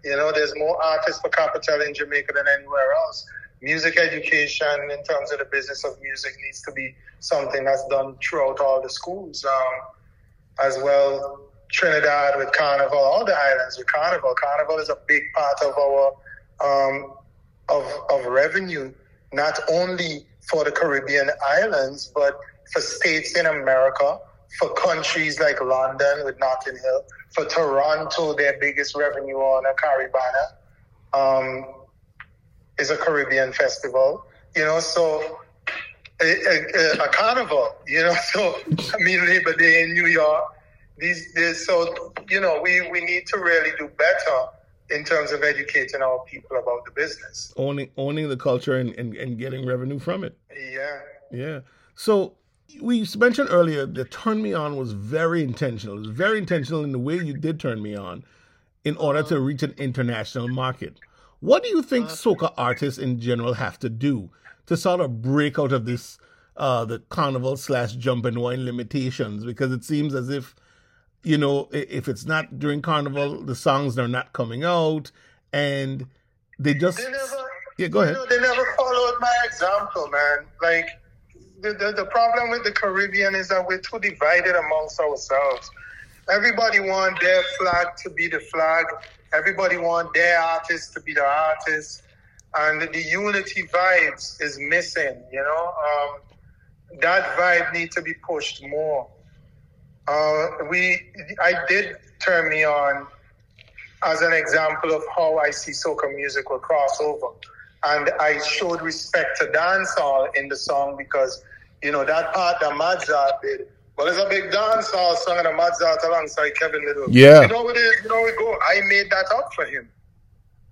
you know, there's more artists per capita in Jamaica than anywhere else. Music education, in terms of the business of music, needs to be something that's done throughout all the schools, um, as well Trinidad with Carnival, all the islands with Carnival. Carnival is a big part of our um, of of revenue, not only for the Caribbean islands, but for states in America, for countries like London with Notting Hill, for Toronto, their biggest revenue on a Caribana um, is a Caribbean festival. You know, so a, a, a, carnival. You know, so I mean Labor Day in New York these, these so you know we we need to really do better in terms of educating our people about the business. Owning owning the culture and, and, and getting revenue from it. Yeah. Yeah. So we mentioned earlier that turn me on was very intentional. It was very intentional in the way you did turn me on in order to reach an international market. What do you think uh, soca artists in general have to do to sort of break out of this uh, the carnival slash jump and wine limitations? Because it seems as if you know, if it's not during Carnival, the songs are not coming out, and they just they never, yeah. Go ahead. You know, they never followed my example, man. Like the, the the problem with the Caribbean is that we're too divided amongst ourselves. Everybody want their flag to be the flag. Everybody want their artist to be the artist. and the unity vibes is missing. You know, um, that vibe needs to be pushed more. Uh, we, I did turn me on as an example of how I see soca music will cross over. And I showed respect to dancehall in the song because, you know, that part that Madzart did. Well, it's a big dancehall song and a Madzart alongside Kevin Lyttle. Yeah. You know what it is? You know we go. I made that up for him.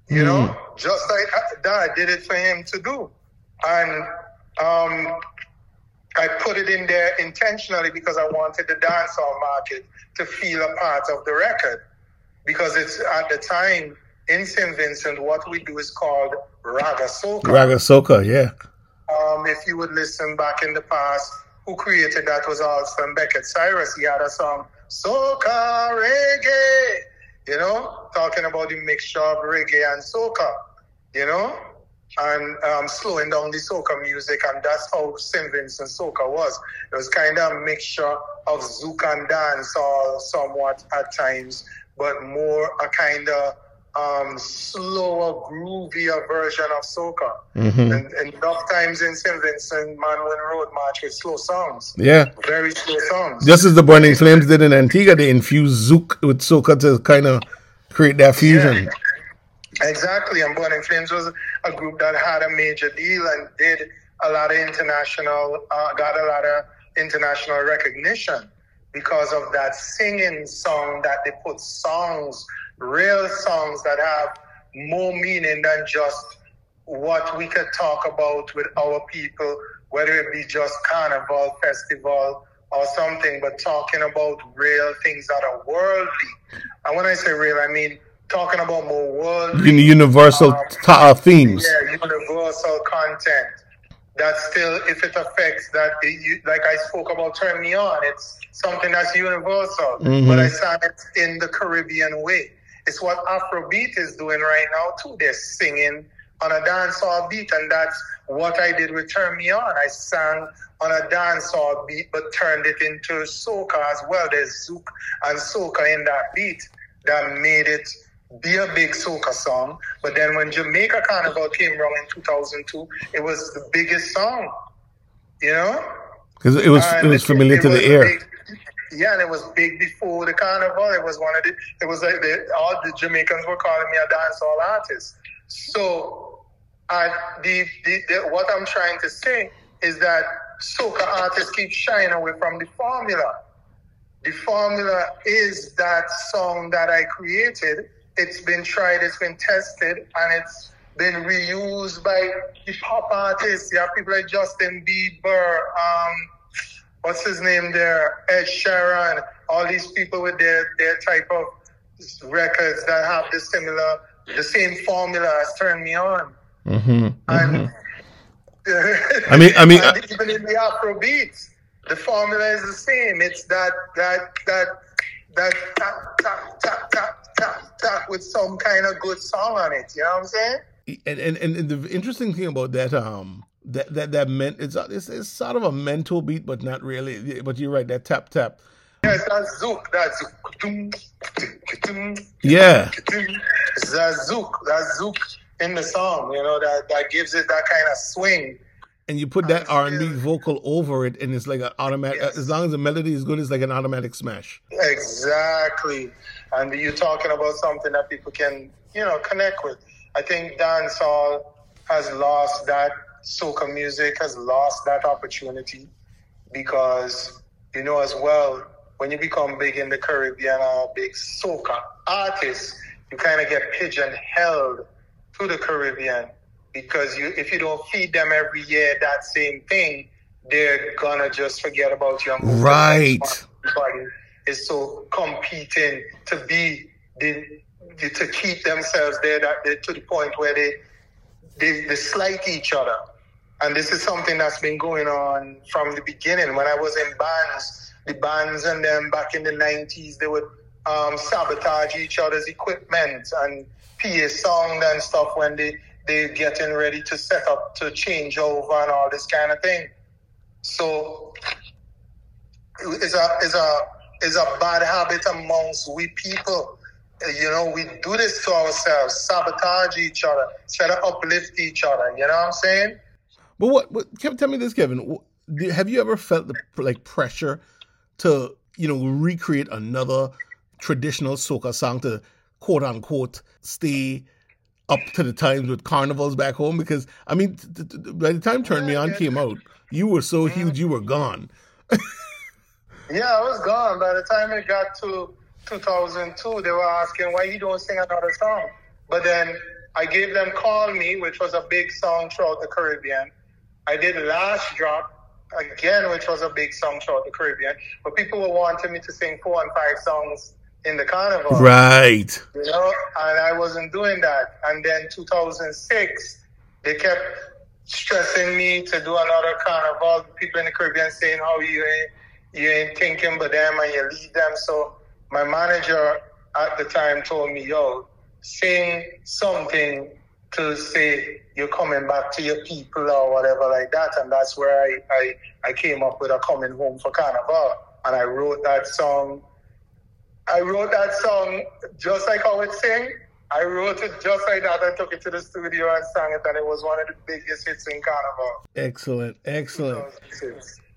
You mm. know, just like that, I did it for him to do. And um, I put it in there intentionally because I wanted the dancehall market to feel a part of the record. Because it's at the time in St. Vincent, what we do is called Raga Soca. Raga Soca, yeah. Um, if you would listen back in the past, who created that was Alston Becket Cyrus. He had a song, Soca Reggae, you know, talking about the mixture of reggae and soca, you know, and um, slowing down the soca music. And that's how St. Vincent soca was. It was kind of a mixture of zouk and dance, or somewhat at times, but more a kind of um, slower, groovier version of soca. Mm-hmm. And, and, enough times in St. Vincent, Manuel Road March with slow songs. Yeah. Very slow songs. Just as the Burning Flames did in Antigua, they infused zouk with soca to kind of create that fusion. Yeah. Exactly. And Burning Flames was a group that had a major deal and did a lot of international, uh, got a lot of international recognition because of that singing song that they put songs real songs that have more meaning than just what we could talk about with our people, whether it be just carnival, festival, or something, but talking about real things that are worldly. And when I say real, I mean talking about more worldly, universal um, t- uh, themes. Yeah, universal content. That still, if it affects that, it, like I spoke about, turn me on. It's something that's universal, mm-hmm. but I sang it in the Caribbean way. It's what Afrobeat is doing right now too. They're singing on a dancehall beat, and that's what I did with Turn Me On. I sang on a dancehall beat, but turned it into soca as well. There's zouk and soca in that beat that made it be a big soca song. But then when Jamaica Carnival came around in 2002, it was the biggest song, you know? Because it was, it was familiar it, it to was the ear. Big, yeah, and it was big before the carnival. It was one of the. It was like the, all the Jamaicans were calling me a dancehall artist. So, I, the, the, the what I'm trying to say is that soca artists keep shying away from the formula. The formula is that song that I created. It's been tried, it's been tested, and it's been reused by hip hop artists. You have people like Justin Bieber, um, what's his name there, Ed Sheeran, all these people with their, their type of records that have the similar, the same formula as Turn Me On. Mm-hmm, and mm-hmm. I mean, I mean, even in the Afro beats, the formula is the same. It's that that that that tap tap tap tap tap with some kind of good song on it. You know what I'm saying? And and, and the interesting thing about that um that that that meant it's, it's it's sort of a mental beat, but not really. But you're right, that tap tap. Yes, that's zouk. That's zouk. Yeah. That's zouk. That's zouk in the song. You know that that gives it that kind of swing. And you put that R and B vocal over it, and it's like an automatic. Yes. As long as the melody is good, it's like an automatic smash. Exactly. And you're talking about something that people can, you know, connect with. I think dancehall has lost that soca music has lost that opportunity because you know as well when you become big in the Caribbean or big soca artist, you kind of get pigeon-held to the Caribbean because you if you don't feed them every year that same thing, they're gonna just forget about you. Right. Is so competing to be the, the, to keep themselves there that to the point where they they, they slight each other. And this is something that's been going on from the beginning. When I was in bands, the bands and them back in the 90s, they would um, sabotage each other's equipment and PA sound and stuff when they, they're getting ready to set up to change over and all this kind of thing. So it's a, it's a, it's a bad habit amongst we people you know, we do this to ourselves, sabotage each other, try to uplift each other. You know what I'm saying? But what? what Kevin, tell me this, Kevin. Have you ever felt the like pressure to you know recreate another traditional soca song to quote unquote stay up to the times with carnivals back home? Because I mean, t- t- by the time "Turn Me On" came out, you were so huge, you were gone. yeah, I was gone. By the time it got to 2002, they were asking why you don't sing another song. But then I gave them "Call Me," which was a big song throughout the Caribbean. I did "Last Drop" again, which was a big song throughout the Caribbean. But people were wanting me to sing four and five songs in the carnival. Right. You know, and I wasn't doing that. And then 2006, they kept stressing me to do another carnival. People in the Caribbean saying how you ain't, you ain't thinking but them and you lead them. So my manager at the time told me, yo, sing something to say you're coming back to your people or whatever like that. And that's where I, I, I came up with a coming home for carnival. And I wrote that song. I wrote that song just like how it sing. I wrote it just like that. I took it to the studio and sang it, and it was one of the biggest hits in Carnival. Excellent, excellent.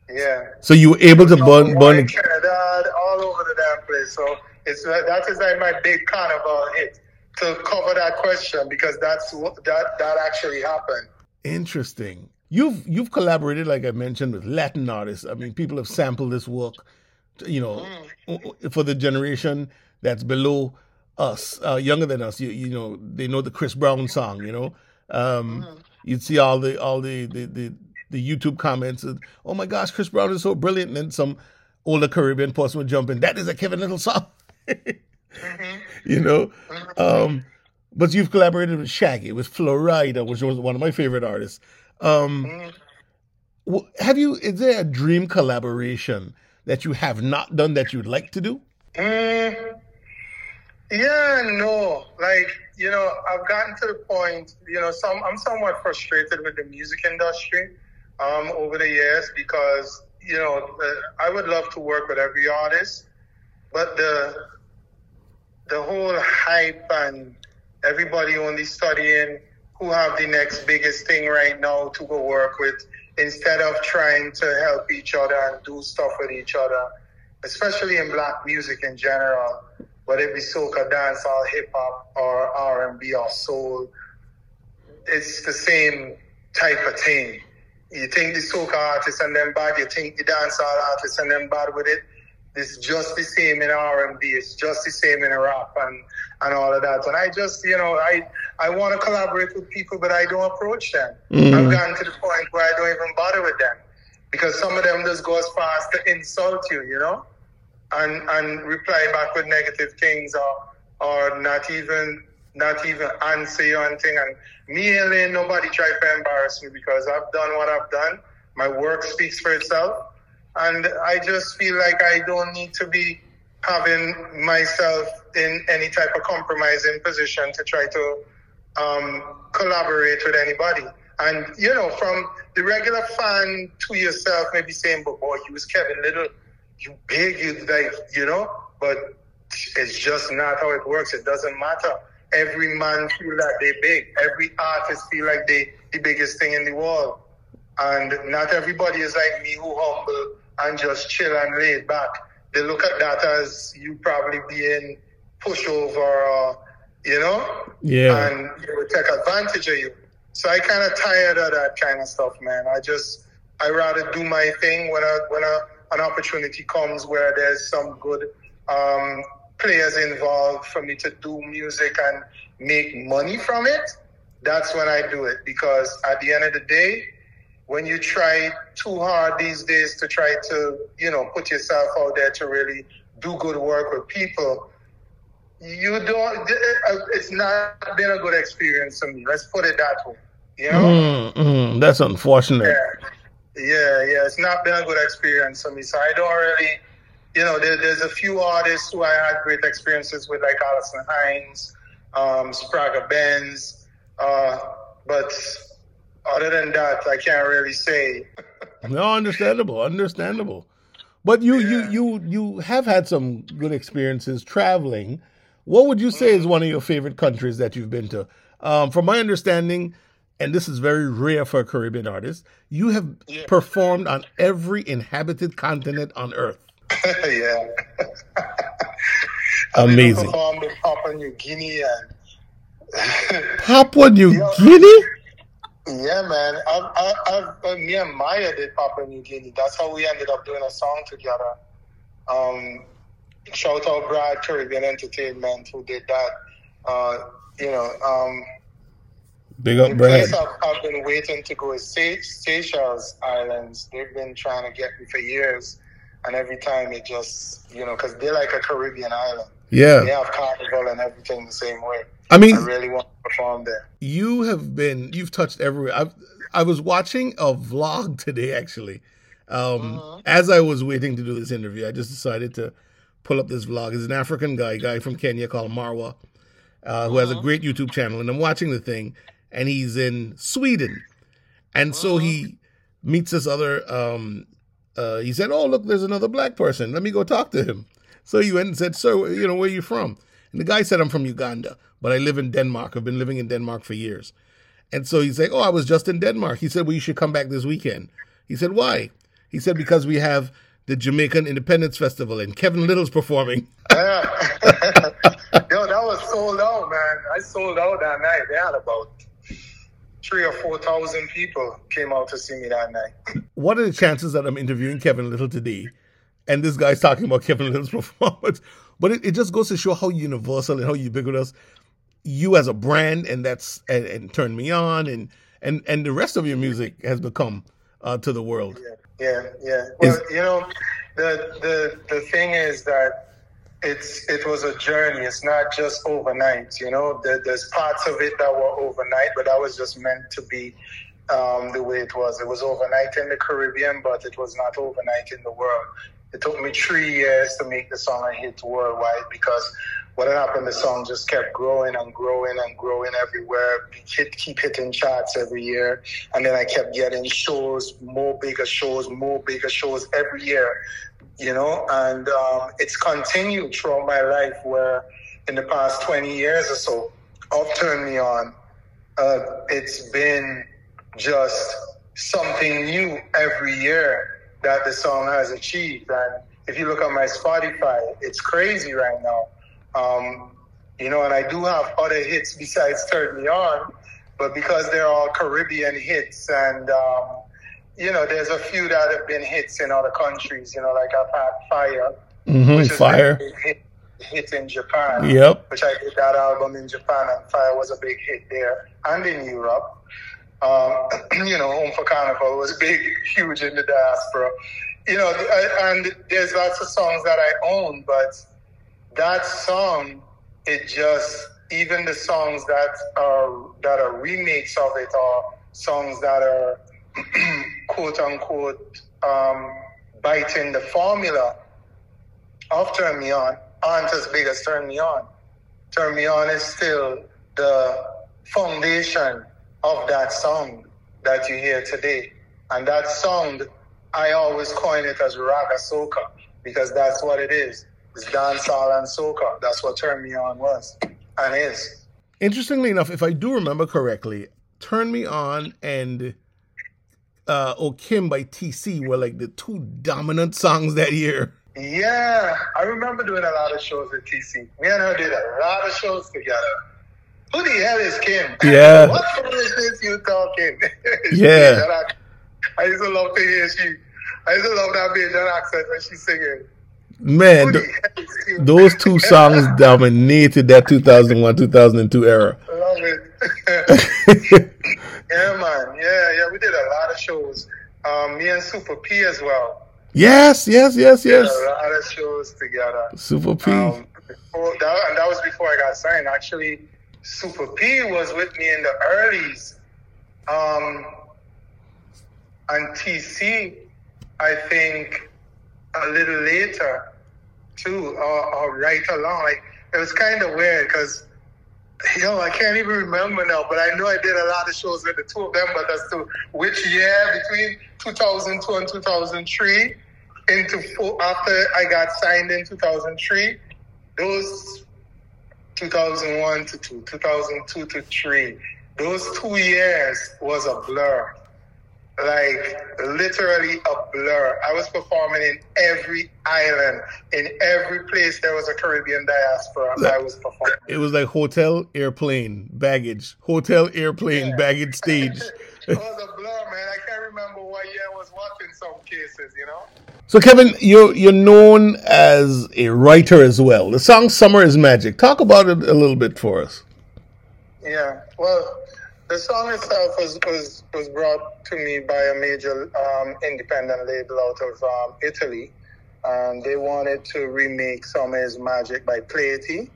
Yeah. So you were able to burn, burn Canada, all over the damn place. So it's that is like my big Carnival hit to cover that question because that's what that that actually happened. Interesting. You've you've collaborated, like I mentioned, with Latin artists. I mean, people have sampled this work, you know, mm. for the generation that's below us, uh, younger than us. You you know, they know the Chris Brown song. You know, um, mm. you'd see all the all the the, the the YouTube comments. Of, oh my gosh, Chris Brown is so brilliant, and then some older Caribbean person would jump in. That is a Kevin Lyttle song. mm-hmm. You know, mm-hmm. um, but you've collaborated with Shaggy, with Flo Rida, which was one of my favorite artists. Um, mm-hmm. Have you? Is there a dream collaboration that you have not done that you'd like to do? Mm, yeah, no. Like you know, I've gotten to the point. You know, some I'm somewhat frustrated with the music industry um, over the years because you know I would love to work with every artist, but the the whole hype and everybody only studying who have the next biggest thing right now to go work with instead of trying to help each other and do stuff with each other, especially in black music in general, whether it be soca, dancehall, hip hop, or R and B or soul. It's the same type of thing. You think the soca artists and them bad, you think the dancehall artists and them bad with it it's just the same in R&B. It's just the same in rap and, and all of that. And I just, you know, I I want to collaborate with people, but I don't approach them. Mm. I've gotten to the point where I don't even bother with them because some of them just go as far as to insult you, you know, and and reply back with negative things or or not even not even answer you anything. And me and nobody try to embarrass me because I've done what I've done. My work speaks for itself and I just feel like I don't need to be having myself in any type of compromising position to try to um, collaborate with anybody. And, you know, from the regular fan to yourself, maybe saying, but boy, you was Kevin Lyttle, you big, you like, you know, but it's just not how it works. It doesn't matter. Every man feel like they big. Every artist feel like they the biggest thing in the world. And not everybody is like me who humble and just chill and laid back. They look at that as you probably being pushover or, you know? Yeah. And they would take advantage of you. So I kind of tired of that kind of stuff, man. I just, I rather do my thing when a, when a, an opportunity comes where there's some good um, players involved for me to do music and make money from it. That's when I do it because at the end of the day, when you try too hard these days to try to, you know, put yourself out there to really do good work with people, you don't, it's not been a good experience for me. Let's put it that way. You know? Mm, mm, that's unfortunate. Yeah. yeah, yeah. It's not been a good experience for me. So I don't really, you know, there, there's a few artists who I had great experiences with, like Alison Hinds, um, Spragga Benz, uh, but other than that, I can't really say. no, understandable, understandable. But you, yeah. you, you, you have had some good experiences traveling What would you say is one of your favorite countries that you've been to? Um, from my understanding, and this is very rare for a Caribbean artist, you have Yeah. performed on every inhabited continent on Earth. yeah. Amazing. I Papua New Guinea and Papua New Yeah. Guinea? yeah, man. I, I, I, me and Maya did Papua New Guinea. That's how we ended up doing a song together. Um, shout out Brad Caribbean Entertainment who did that. Uh, you know, um, Big up, Brad. I've, I've been waiting to go is Se- Seychelles Islands. They've been trying to get me for years, and every time it just, you know, because they're like a Caribbean island. Yeah, they Yeah. have carnival and everything the same way. I mean, I really want to perform there. you have been you've touched everywhere. I've, I was watching a vlog today actually. Um, Mhm. As I was waiting to do this interview, I just decided to pull up this vlog. It's an African guy, guy from Kenya called Marwa, uh, who has a Mhm. great YouTube channel, and I'm watching the thing, and he's in Sweden, and so Mhm. he meets this other. Um, uh, he said, "Oh, look, there's another black person. Let me go talk to him." So he went and said, "Sir, you know where are you from?" And the guy said, "I'm from Uganda, but I live in Denmark. I've been living in Denmark for years." And so he's like, "Oh, I was just in Denmark." He said, "Well, you should come back this weekend." He said, "Why?" He said, "Because we have the Jamaican Independence Festival and Kevin Lyttle's performing." Yeah. Yo, that was sold out, man. I sold out that night. They had about three or four thousand people came out to see me that night. What are the chances that I'm interviewing Kevin Lyttle today, and this guy's talking about Kevin Lyttle's performance? But it, it just goes to show how universal and how ubiquitous you as a brand, and that's and, and turned me on, and and and the rest of your music has become uh, to the world. Yeah, yeah. Well, Is- you know, the the the thing is that it's it was a journey. It's not just overnight. You know, there, there's parts of it that were overnight, but that was just meant to be um, the way it was. It was overnight in the Caribbean, but it was not overnight in the world. It took me three years to make the song a hit worldwide because what happened, the song just kept growing and growing and growing everywhere. Hit, keep hitting charts every year. And then I kept getting shows, more bigger shows, more bigger shows every year, you know, and um, it's continued throughout my life where in the past 20 years or so, of Turn Me On, uh, it's been just something new every year that the song has achieved. And if you look at my Spotify, it's crazy right now. Um, you know, and I do have other hits besides Turn Me On, but because they're all Caribbean hits and, um, you know, there's a few that have been hits in other countries, you know, like I've had Fire, hmm which is Fire. hit, hit in Japan Yep. which I did that album in Japan, and Fire was a big hit there and in Europe. Um, you know, Home for Carnival was big, huge in the diaspora. You know, I- and there's lots of songs that I own, but that song, it just even the songs that are that are remakes of it are songs that are quote unquote um, biting the formula of Turn Me On aren't as big as Turn Me On. Turn Me On is still the foundation of that song that you hear today. And that sound, I always coin it as ragga soca because that's what it is. It's dancehall and soca. That's what Turn Me On was and is. Interestingly enough, if I do remember correctly, "Turn Me On" and uh, "O Kim" by TC were like the two dominant songs that year. Yeah, I remember doing a lot of shows with TC. Me and her did a lot of shows together. Who the hell is Kim? Yeah. what this you talking? Yeah. I used to love to hear she. I used to love that Bajan accent when she's singing. Man, th- the hell is Kim? those two songs dominated that 2001 2002 era. Love it. yeah, man. Yeah, yeah. We did a lot of shows. Um, me and Super P as well. yes, yes, yes, yes. A lot of shows together. Super P. Um, before, that, and that was before I got signed. Actually, Super P was with me in the earlys. Um, and TC, I think, a little later, too, or, or right along. Like, it was kind of weird because, know, I can't even remember now, but I know I did a lot of shows with the two of them, but as to which year between 2002 and 2003 into four, after I got signed in 2003, those 2001 to 2, 2002 to 3. Those two years was a blur. Like literally a blur. I was performing in every island, in every place there was a Caribbean diaspora. I was performing. It was like hotel, airplane, baggage, hotel, airplane, yeah. baggage, stage. it was a blur, man. I can't remember what year was what in some cases, you know. So, Kevin, you're you're known as a writer as well. The song "Summer Is Magic." Talk about it a little bit for us. Yeah, well, the song itself was was, was brought to me by a major um, independent label out of um, Italy. Um, they wanted to remake "Summer Is Magic" by Playahitty.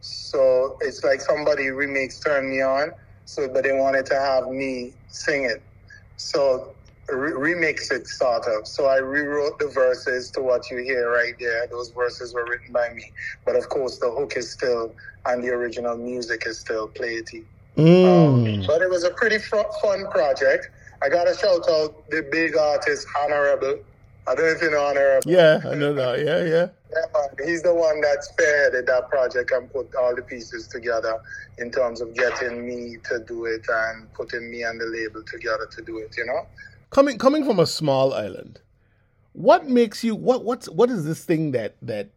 So it's like somebody remakes "Turn Me On." So, but they wanted to have me sing it. So re- remix it sort of. So I rewrote the verses to what you hear right there. Those verses were written by me, but of course the hook is still and the original music is still Playahitty. Mm. Um, but it was a pretty fun project. I got to shout out the big artist Honorebel. I don't know if you know Honorebel. Yeah, I know that. Yeah, yeah. Yeah, he's the one that spearheaded that project and put all the pieces together in terms of getting me to do it and putting me and the label together to do it, you know? coming coming from a small island, what makes you what what's what is this thing that that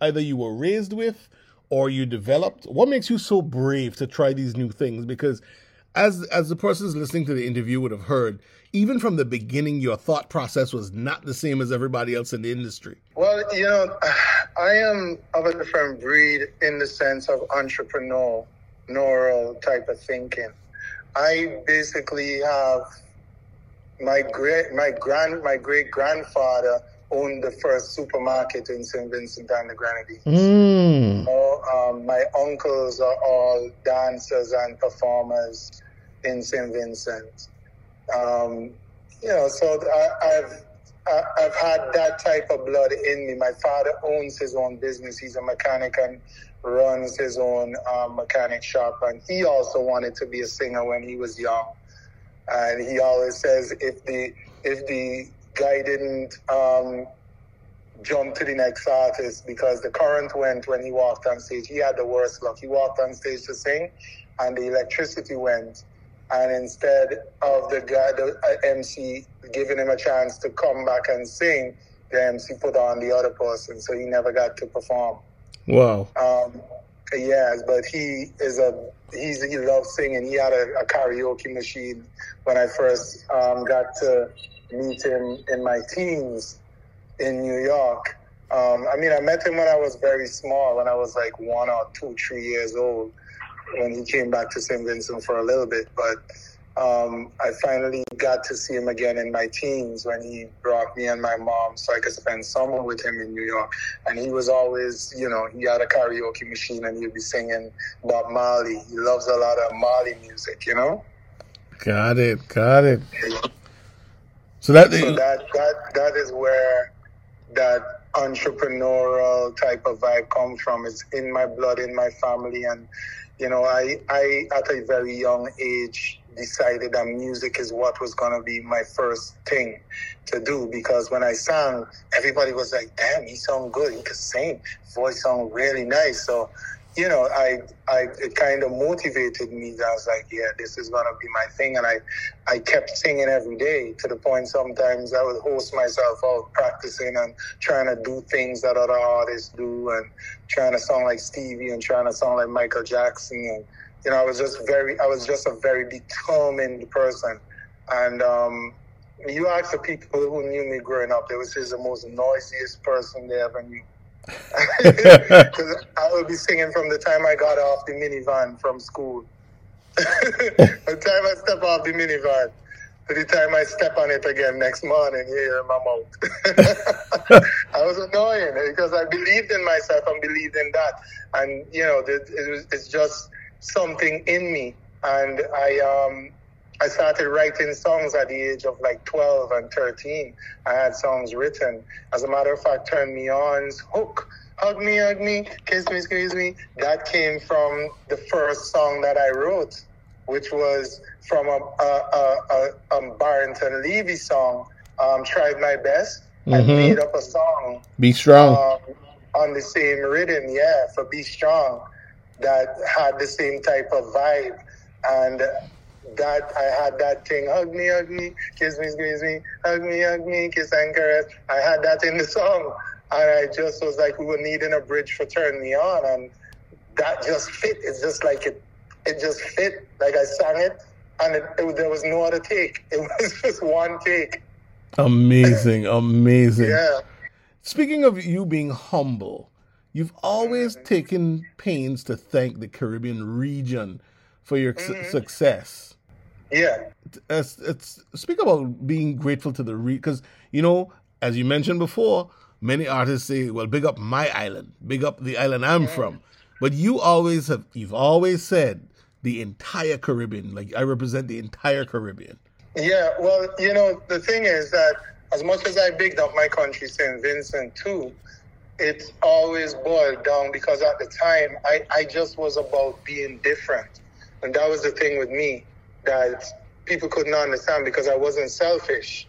either you were raised with or you developed? What makes you so brave to try these new things? Because as as the persons listening to the interview would have heard, even from the beginning, your thought process was not the same as everybody else in the industry. Well, you know, I am of a different breed in the sense of entrepreneurial type of thinking. I basically have my great my grand my great grandfather owned the first supermarket in St. Vincent and the Grenadines. Mm. um, my uncles are all dancers and performers in St. Vincent. Um, you know, so I, have I've had that type of blood in me. My father owns his own business. He's a mechanic and runs his own um, mechanic shop. And he also wanted to be a singer when he was young and he always says if the if the guy didn't um, jump to the next artist because the current went when he walked on stage. He had the worst luck. He walked on stage to sing, and the electricity went. And instead of the guy, the uh, MC giving him a chance to come back and sing, the MC put on the other person, so he never got to perform. Wow. Um, yes, but he is a he's he loves singing. He had a, a karaoke machine when I first um, got to meet him in my teens in New York. Um, I mean, I met him when I was very small, when I was like one or two, three years old, when he came back to St. Vincent for a little bit. But um, I finally got to see him again in my teens when he brought me and my mom so I could spend summer with him in New York. And he was always, you know, he had a karaoke machine and he'd be singing Bob Marley. He loves a lot of Marley music, you know? Got it, got it. So that so that that that is where that entrepreneurial type of vibe comes from. It's in my blood, in my family, and you know, I I at a very young age decided that music is what was going to be my first thing to do because when I sang, everybody was like, damn, he sound good. He could sing. Voice sound really nice. So, you know, I, I, it kind of motivated me. I was like, yeah, this is going to be my thing. And I, I kept singing every day to the point sometimes I would host myself out practicing and trying to do things that other artists do and trying to sound like Stevie and trying to sound like Michael Jackson and, you know, I was just very, I was just a very determined person. And um, you ask the people who knew me growing up, they was just the most noisiest person they ever knew. Because I would be singing from the time I got off the minivan from school. the time I step off the minivan to the time I step on it again next morning here in my mouth. I was annoying because I believed in myself and believed in that. And, you know, it was, it's just something in me, and I um I started writing songs at the age of like 12 and 13. I had songs written. As a matter of fact, Turn Me On's Hook, Hug Me, Hug Me, Kiss Me, Squeeze Me, that came from the first song that I wrote, which was from a, a, a, a Barrington Levy song, um, Tried My Best. Mm-hmm. I made up a song. Be Strong. Um, on the same rhythm, yeah, for Be Strong that had the same type of vibe. And that I had that thing, hug me, hug me, kiss me, squeeze me, hug me, hug me, kiss and caress. I had that in the song. And I just was like, we were needing a bridge for Turn Me On. And that just fit. It's just like it, it just fit. Like I sang it and it, it, there was no other take. It was just one take. Amazing, amazing. Yeah. Speaking of you being humble, you've always mm-hmm. taken pains to thank the Caribbean region for your mm-hmm. su- success. Yeah. It's, it's, speak about being grateful to the region, because, you know, as you mentioned before, many artists say, well, big up my island, big up the island I'm mm-hmm. from. But you always have, you've always said the entire Caribbean, like I represent the entire Caribbean. Yeah, well, you know, the thing is that as much as I bigged up my country, St. Vincent, too, it's always boiled down because at the time I, I just was about being different. And that was the thing with me that people couldn't understand because I wasn't selfish.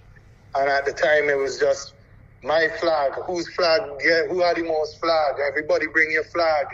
And at the time it was just my flag, whose flag, who had the most flag? Everybody bring your flag.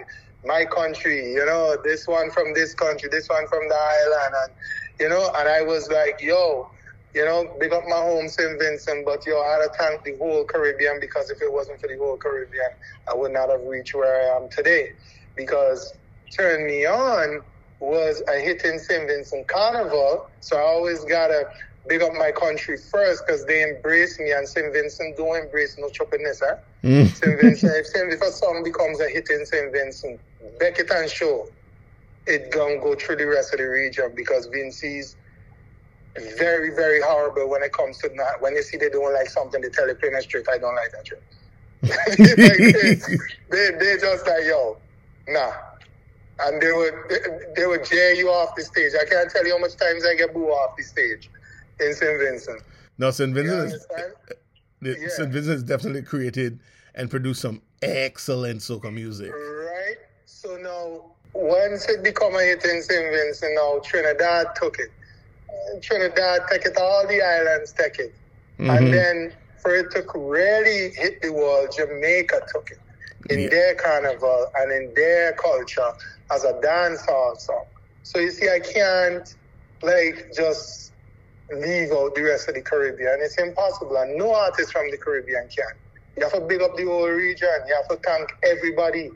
My country, you know, this one from this country, this one from the island. And, you know, and I was like, yo, you know, big up my home, St. Vincent, but yo, I had to thank the whole Caribbean because if it wasn't for the whole Caribbean, I would not have reached where I am today. Because Turn Me On was a hit in St. Vincent Carnival, so I always gotta big up my country first because they embrace me and St. Vincent don't embrace no choppiness, huh? Mm. St. Vincent, if, St. if a song becomes a hit in St. Vincent, Beckett and Show, it gonna go through the rest of the region because Vinci's very, very horrible when it comes to not when you see they don't like something, they tell you plain and straight, I don't like that shit. they, they, they just like, yo, nah. And they would they, would jeer you off the stage. I can't tell you how much times I get booed off the stage in St. Vincent. No, St. Vincent is yeah. St. Vincent definitely created and produced some excellent soca music. Right. So now once it become a hit in St. Vincent, now Trinidad took it. Trinidad take it, all the islands take it. Mm-hmm. And then for it to really hit the world, Jamaica took it in yeah. their carnival and in their culture as a dancehall song. So you see, I can't like just leave out the rest of the Caribbean. It's impossible, and no artist from the Caribbean can. You have to build up the whole region. You have to thank everybody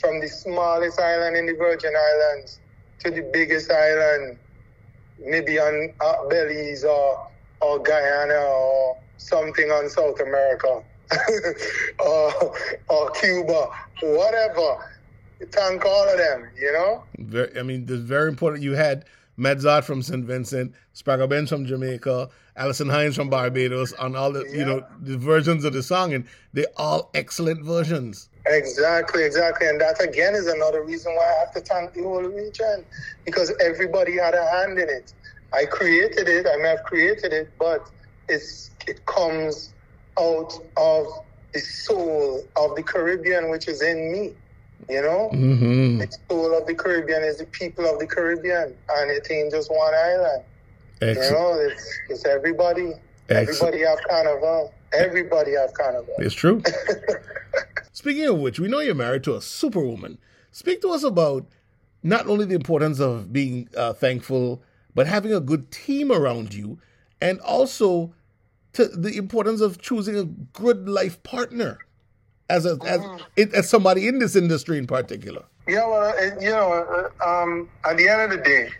from the smallest island in the Virgin Islands to the biggest island maybe on uh, Belize or, or Guyana or something on South America or, or Cuba, whatever. Thank all of them, you know? Very, I mean, it's very important. You had Madzart from St. Vincent, Spragga Benz from Jamaica, Alison Hinds from Barbados, on all the, yeah. you know, the versions of the song, and they're all excellent versions. Exactly, exactly. And that again is another reason why I have to thank the whole region because everybody had a hand in it. I created it, I may have created it, but it's it comes out of the soul of the Caribbean, which is in me. You know, mm-hmm. the soul of the Caribbean is the people of the Caribbean, and it ain't just one island. Excellent. You know, it's, it's everybody. Excellent. Everybody have carnival. Everybody have carnival. It's true. Speaking of which, we know you're married to a superwoman. Speak to us about not only the importance of being uh, thankful, but having a good team around you, and also to the importance of choosing a good life partner as a, as, mm-hmm. as somebody in this industry in particular. Yeah, well, it, you know, uh, um, at the end of the day,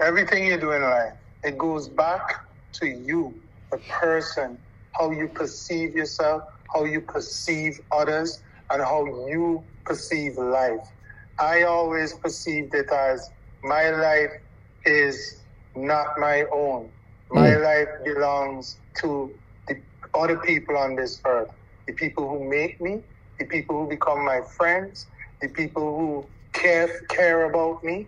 everything you do in life, it goes back to you, the person, how you perceive yourself, how you perceive others, and how you perceive life. I always perceived it as my life is not my own. My mm. life belongs to the other people on this earth, the people who make me, the people who become my friends, the people who care care about me,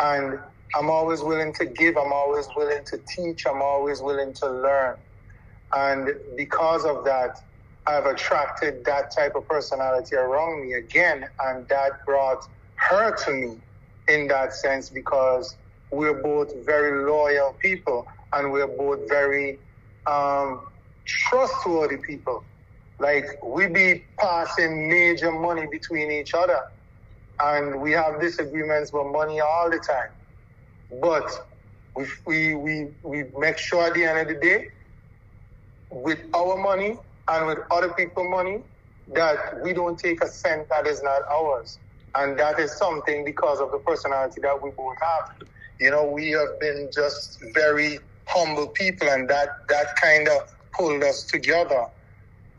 and I'm always willing to give. I'm always willing to teach. I'm always willing to learn, and because of that, I've attracted that type of personality around me again, and that brought her to me in that sense because we're both very loyal people and we're both very um, trustworthy people. Like we be passing major money between each other. and we have disagreements about money all the time. But we, we, we, we make sure at the end of the day, with our money and with other people's money, that we don't take a cent that is not ours. And that is something because of the personality that we both have. You know, we have been just very humble people, and that, that kind of pulled us together.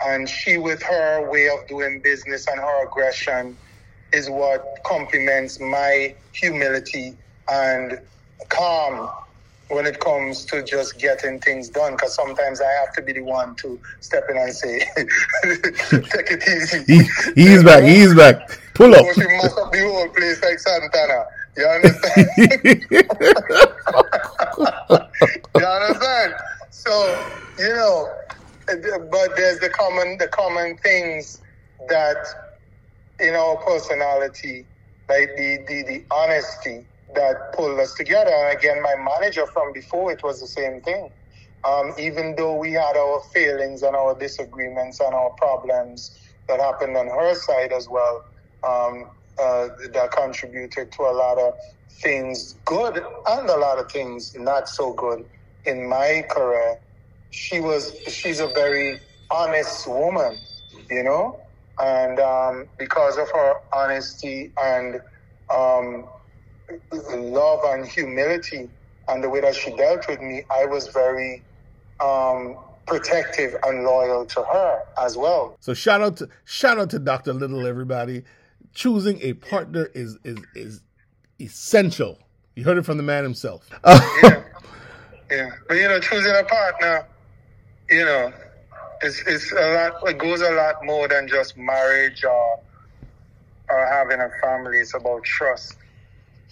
And she, with her way of doing business and her aggression, is what complements my humility and calm when it comes to just getting things done. Because sometimes I have to be the one to step in and say, "Take it easy." He, he's back. He's back. Pull up. Oh, she mess up the whole place like Santana. You understand? you understand? So you know, but there's the common the common things that in our personality, like the the, the honesty that pulled us together. And again, my manager from before, it was the same thing. Um, even though we had our failings and our disagreements and our problems that happened on her side as well, um, uh, that contributed to a lot of things good and a lot of things not so good in my career. She was, she's a very honest woman, you know, and um, because of her honesty and um, love and humility and the way that she dealt with me, I was very um, protective and loyal to her as well. So shout out to shout out to Dr. Lyttle, everybody. Choosing a partner is is is essential. You heard it from the man himself. yeah, yeah. But you know, choosing a partner, you know, it's it's a lot. It goes a lot more than just marriage or or having a family. It's about trust.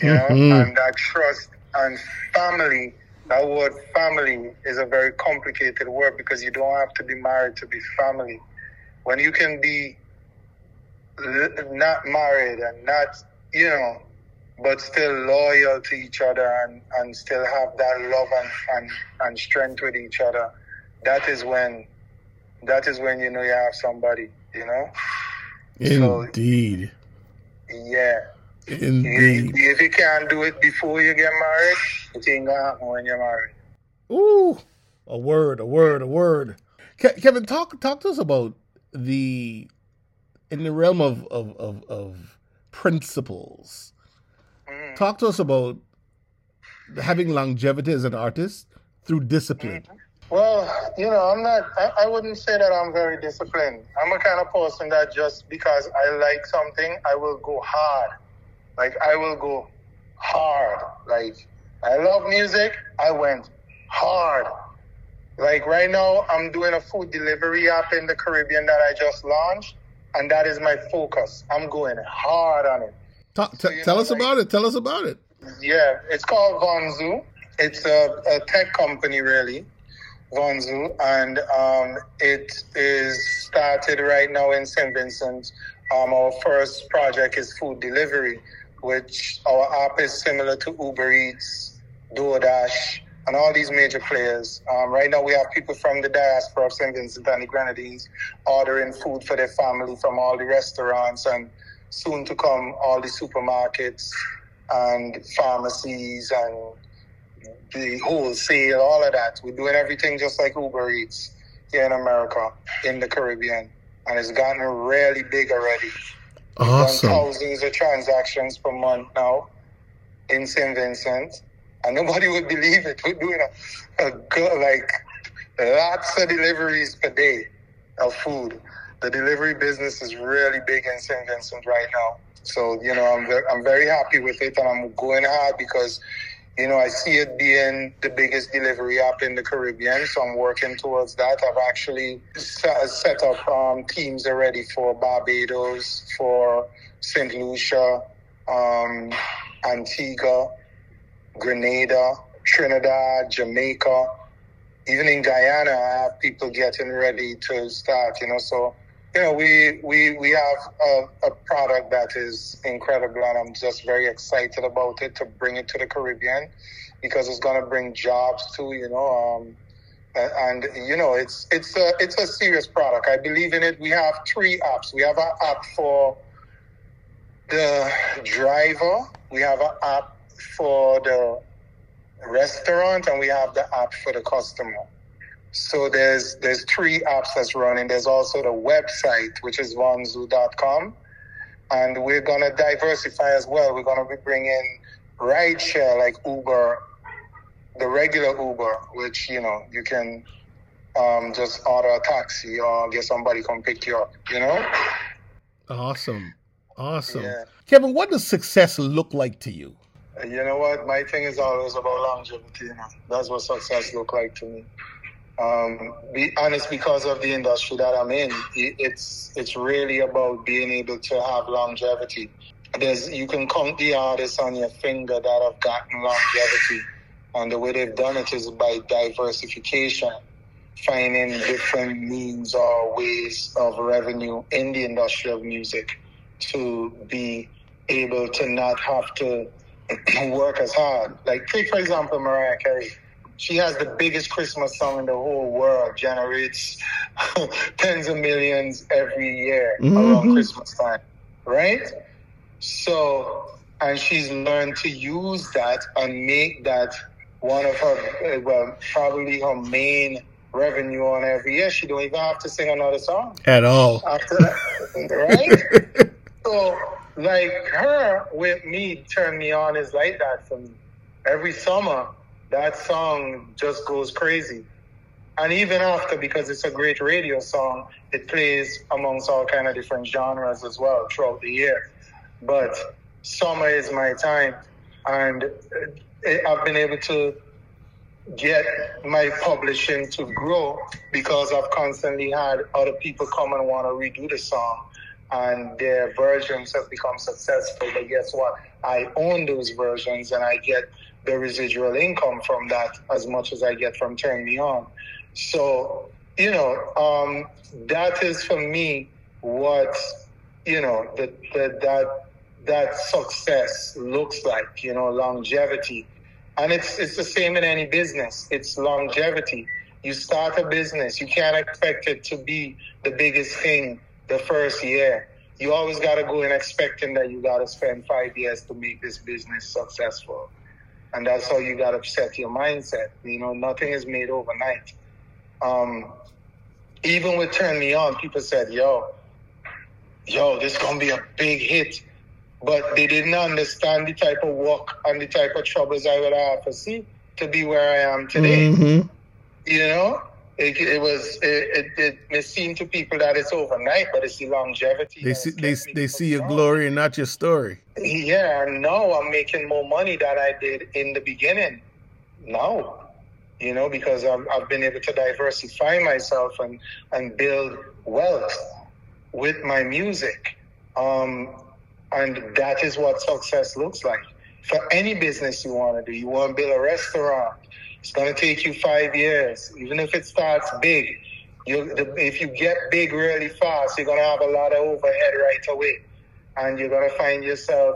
You know, Mhm. and that trust and family. That word family is a very complicated word because you don't have to be married to be family. When you can be not married and not, you know, but still loyal to each other and, and still have that love and, and, and strength with each other, that is when that is when you know you have somebody, you know? So- Indeed. Yeah. Indeed. If you can't do it before you get married, it ain't gonna happen when you're married. Ooh, a word, a word, a word. Kevin, talk talk to us about the in the realm of of of, of principles. Mhm. Talk to us about having longevity as an artist through discipline. Well, you know, I'm not, I, I wouldn't say that I'm very disciplined. I'm a kind of person that just because I like something, I will go hard. Like, I will go hard. Like, I love music, I went hard. Like, right now, I'm doing a food delivery app in the Caribbean that I just launched, and that is my focus. I'm going hard on it. So, t- you tell know, us like- about it. Tell us about it. Yeah, it's called Vonzu. It's a, a tech company, really, Vonzu, and um, it is started right now in St. Vincent. Um, our first project is food delivery, which our app is similar to Uber Eats, DoorDash, and all these major players. Um, right now, we have people from the diaspora of St. Vincent and the Grenadines ordering food for their family from all the restaurants and soon to come all the supermarkets and pharmacies and the wholesale, all of that. We're doing everything just like Uber Eats here in America, in the Caribbean. And it's gotten really big already. Awesome. thousands of transactions per month now in St. Vincent. And nobody would believe it. We're doing a, a go- like lots of deliveries per day of food. The delivery business is really big in St. Vincent right now. So, you know, I'm, ve- I'm very happy with it and I'm going hard because, you know, I see it being the biggest delivery app in the Caribbean. So I'm working towards that. I've actually set, up um, teams already for Barbados, for St. Lucia, um, Antigua, Grenada, Trinidad, Jamaica, even in Guyana, I have people getting ready to start. You know, so you know, we we we have a, a product that is incredible, and I'm just very excited about it to bring it to the Caribbean because it's going to bring jobs too. You know, um, and, and you know, it's it's a it's a serious product. I believe in it. We have three apps. We have an app for the driver, we have an app for the restaurant, and we have the app for the customer. So there's there's three apps that's running. There's also the website, which is vonzoo.com. And we're gonna diversify as well. We're gonna be bringing rideshare like Uber, the regular Uber, which you know you can um, just order a taxi or get somebody come pick you up. You know. Awesome, awesome. Yeah. Kevin, what does success look like to you? You know what? My thing is always about longevity. You know? That's what success look like to me. Um, be honest, because of the industry that I'm in, it's it's really about being able to have longevity. There's you can count the artists on your finger that have gotten longevity, and the way they've done it is by diversification, finding different means or ways of revenue in the industry of music to be able to not have to work as hard. Like take for example Mariah Carey she has the biggest Christmas song in the whole world, generates tens of millions every year mm-hmm. around Christmas time, right? So, and she's learned to use that and make that one of her, well, probably her main revenue on every year. She don't even have to sing another song at all. After that, right? so, like her with me, turn me on is like that for me. Every summer, that song just goes crazy. And even after, because it's a great radio song, it plays amongst all kind of different genres as well throughout the year. But summer is my time, and uh, I've been able to get my publishing to grow because I've constantly had other people come and want to redo the song and their versions have become successful. But guess what? I own those versions and I get the residual income from that as much as I get from turning Me On. So, you know, um, that is for me what, you know, the, the, that, that success looks like, you know, longevity. And it's, it's the same in any business. It's longevity. You start a business, you can't expect it to be the biggest thing the first year. You always got to go in expecting that you got to spend five years to make this business successful. And that's how you got to set your mindset. You know, nothing is made overnight. Um, even with Turn Me On, people said, yo, yo, this going to be a big hit. But they didn't understand the type of work and the type of troubles I would have to see to be where I am today. Mm-hmm. You know? It, it was it, it, it, may seem to people that it's overnight, but it's the longevity. They see they, they see your glory and not your story. Yeah, no, I'm making more money than I did in the beginning. No, you know, because I've, I've been able to diversify myself and and build wealth with my music, um, and that is what success looks like for any business you want to do. You want to build a restaurant it's going to take you five years, even if it starts big. You, if you get big really fast, you're going to have a lot of overhead right away. And you're going to find yourself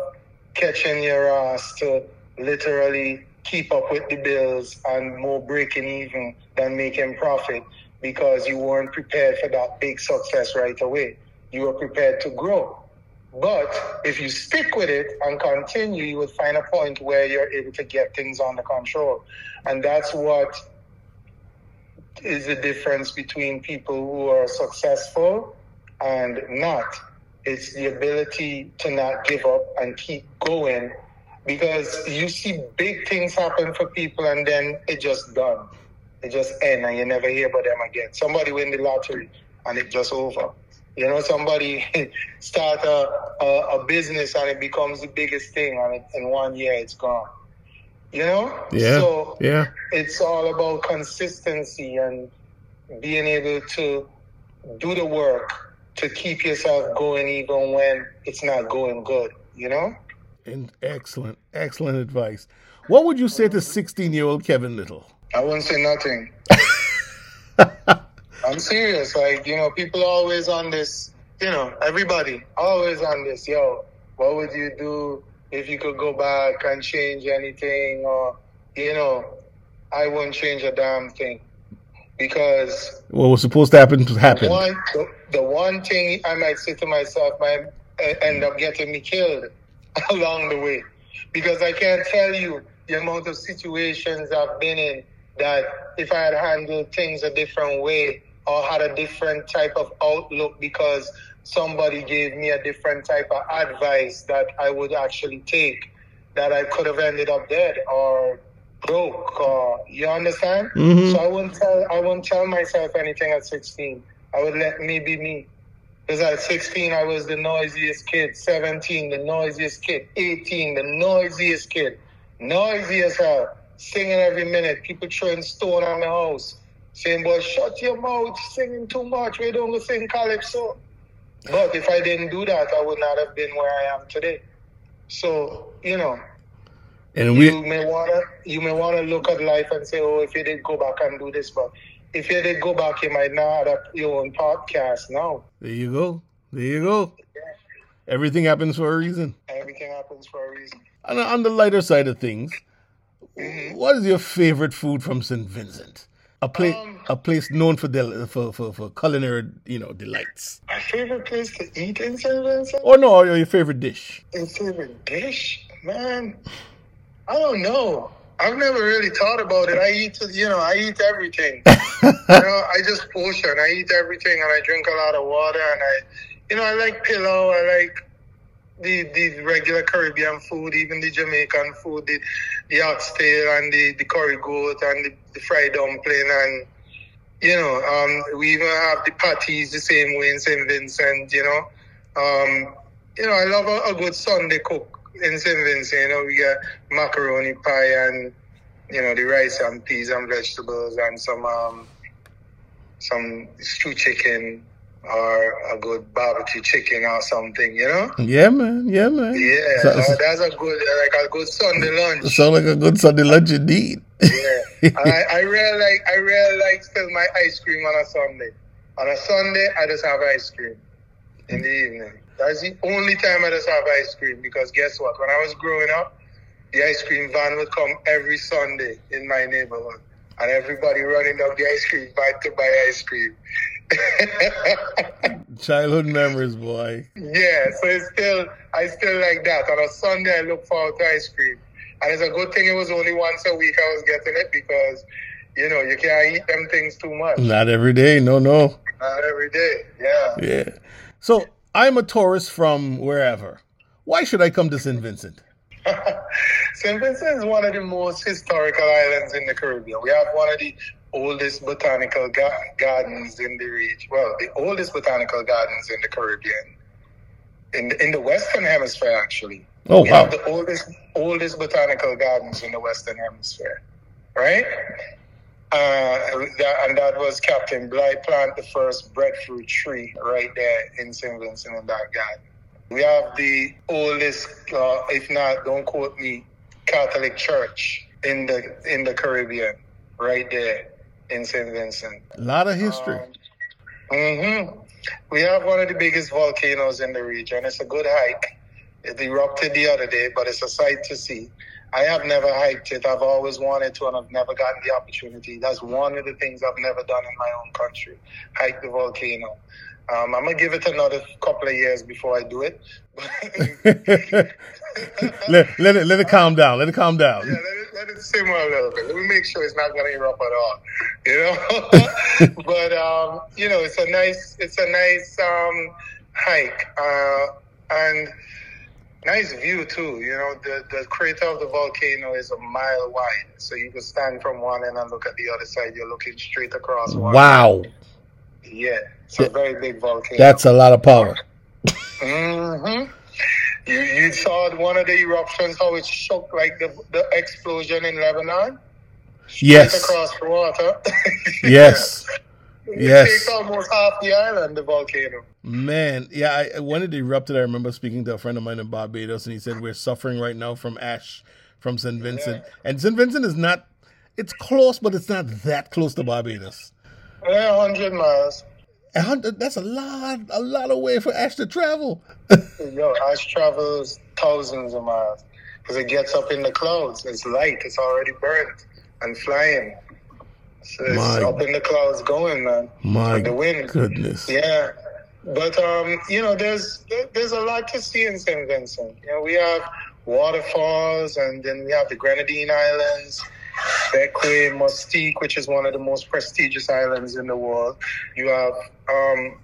catching your ass to literally keep up with the bills and more breaking even than making profit because you weren't prepared for that big success right away. You were prepared to grow. But if you stick with it and continue, you will find a point where you're able to get things under control. And that's what is the difference between people who are successful and not. It's the ability to not give up and keep going because you see big things happen for people and then it just done. It just end and you never hear about them again. Somebody win the lottery and it just over. You know, somebody start a, a, a, business and it becomes the biggest thing, and it, in one year it's gone. You know? Yeah. So yeah. it's all about consistency and being able to do the work to keep yourself going even when it's not going good, you know? And excellent, excellent advice. What would you say to 16 year old Kevin Lyttle? I wouldn't say nothing. I'm serious. Like, you know, people always on this, you know, everybody always on this. Yo, what would you do if you could go back and change anything? Or, you know, I wouldn't change a damn thing because what was supposed to happen to happen. One, the, the one thing I might say to myself, my uh, end up getting me killed along the way. Because I can't tell you the amount of situations I've been in that if I had handled things a different way or had a different type of outlook because somebody gave me a different type of advice that I would actually take, that I could have ended up dead or broke or you understand? Mhm. So I wouldn't tell I wouldn't tell myself anything at sixteen. I would let me be me. Because at 16, I was the noisiest kid. 17, the noisiest kid. 18, the noisiest kid. Noisy as hell. Singing every minute. People throwing stone on the house. Saying, boy, shut your mouth. Singing too much. We don't go sing calypso. But if I didn't do that, I would not have been where I am today. So, you know, And you may wanna you may wanna look at life and say, oh, if you did go back and do this, but if you did go back, you might not have your own podcast now. there you go. There you go. Everything happens for a reason. Everything happens for a reason. And on the lighter side of things, Mhm. what is your favorite food from St. Vincent? A place, Um, a place known for, del- for for for culinary, you know, delights. My favorite place to eat in San Francisco. Or no, or your favorite dish. My favorite dish? Man, I don't know. I've never really thought about it. I eat, you know, I eat everything. you know, I just portion. I eat everything, and I drink a lot of water, and I, you know, I like pelau. I like the the regular Caribbean food, even the Jamaican food, the the oxtail and the the curry goat and the, the fried dumpling, and you know, um, we even have the patties the same way in St. Vincent. You know, um, you know, I love a, a good Sunday cook in St. Vincent. You know, we got macaroni pie and you know the rice and peas and vegetables and some um some stew chicken or a good barbecue chicken or something. You know. Yeah, man. Yeah, man. Yeah, So- uh, that's a good like a good Sunday lunch. Sound like a good Sunday lunch indeed. Yeah, and I, I really like I really like still my ice cream on a Sunday. On a Sunday, I just have ice cream in the evening. That's the only time I just have ice cream because guess what? When I was growing up, the ice cream van would come every Sunday in my neighborhood, and everybody running up the ice cream van to buy ice cream. Childhood memories, boy. Yeah, so it's still I still like that. On a Sunday I look forward to ice cream. And it's a good thing it was only once a week I was getting it because, you know, you can't eat them things too much. Not every day. No, no. Not every day. Yeah. Yeah. So I'm a tourist from wherever. Why should I come to St. Vincent? St. Vincent is one of the most historical islands in the Caribbean. We have one of the oldest botanical ga- gardens in the region. Well, the oldest botanical gardens in the Caribbean. In the, in the Western Hemisphere, actually. Oh, we wow. have the oldest oldest botanical gardens in the Western Hemisphere, right? Uh, that, and that was Captain Bligh plant the first breadfruit tree right there in St. Vincent in that garden. We have the oldest, uh, if not, don't quote me, Catholic church in the in the Caribbean, right there in St. Vincent. A lot of history. hmm We have one of the biggest volcanoes in the region. It's a good hike. It erupted the other day, but it's a sight to see. I have never hiked it. I've always wanted to, and I've never gotten the opportunity. That's one of the things I've never done in my own country: hike the volcano. Um, I'm gonna give it another couple of years before I do it. let, let it let it calm down. Let it calm down. Yeah, let it, simmer a little bit. Let me make sure it's not going to erupt at all. You know, but um, you know, it's a nice, it's a nice um, hike uh, and nice view too. You know, the the crater of the volcano is a mile wide, so you can stand from one end and look at the other side. You're looking straight across. One. Wow, Yeah, it's a very big volcano. that's a lot of power. hmm You you saw one of the eruptions how it shook like the the explosion in Lebanon. Yes, across the water. yes, it Yes. takes almost half the island, the volcano. man. Yeah, I, when it erupted, I remember speaking to a friend of mine in Barbados, and he said we're suffering right now from ash from St. Vincent, and St. Vincent is not. It's close, but it's not that close to Barbados. Yeah, hundred miles. Hundred, that's a lot, a lot of way for ash to travel. Yo, ash travels thousands of miles because it gets up in the clouds. It's light. It's already burnt and flying. So it's My- up in the clouds going, man. My the wind. goodness. Yeah. but um, you know, there's there's a lot to see in St. Vincent. You know, we have waterfalls, and then we have the Grenadine Islands, Bequia, Mustique, which is one of the most prestigious islands in the world. You have um,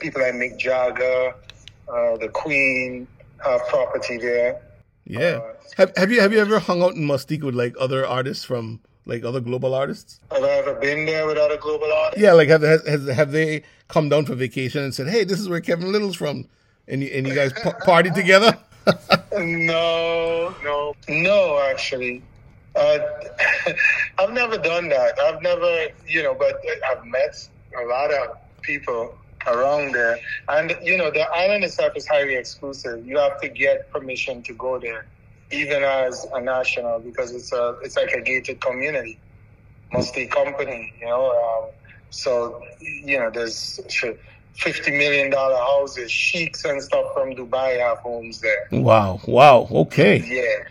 people like Mick Jagger, uh, the Queen have property there. Yeah. Uh, have Have you Have you ever hung out in Mustique with like other artists from like other global artists? Have I ever been there with other global artists? Yeah, like have has, have they come down for vacation and said, "Hey, this is where Kevin Lyttle's from," and you, and you guys p- party together? no, no, no. Actually, uh, I've never done that. I've never, you know, but I've met a lot of people around there, and you know, the island itself is highly exclusive. You have to get permission to go there even as a national, because it's a it's like a gated community, mostly company, you know. Um, so you know, there's fifty million dollar houses, sheiks and stuff from Dubai have homes there. Wow! Wow! Okay. Yeah.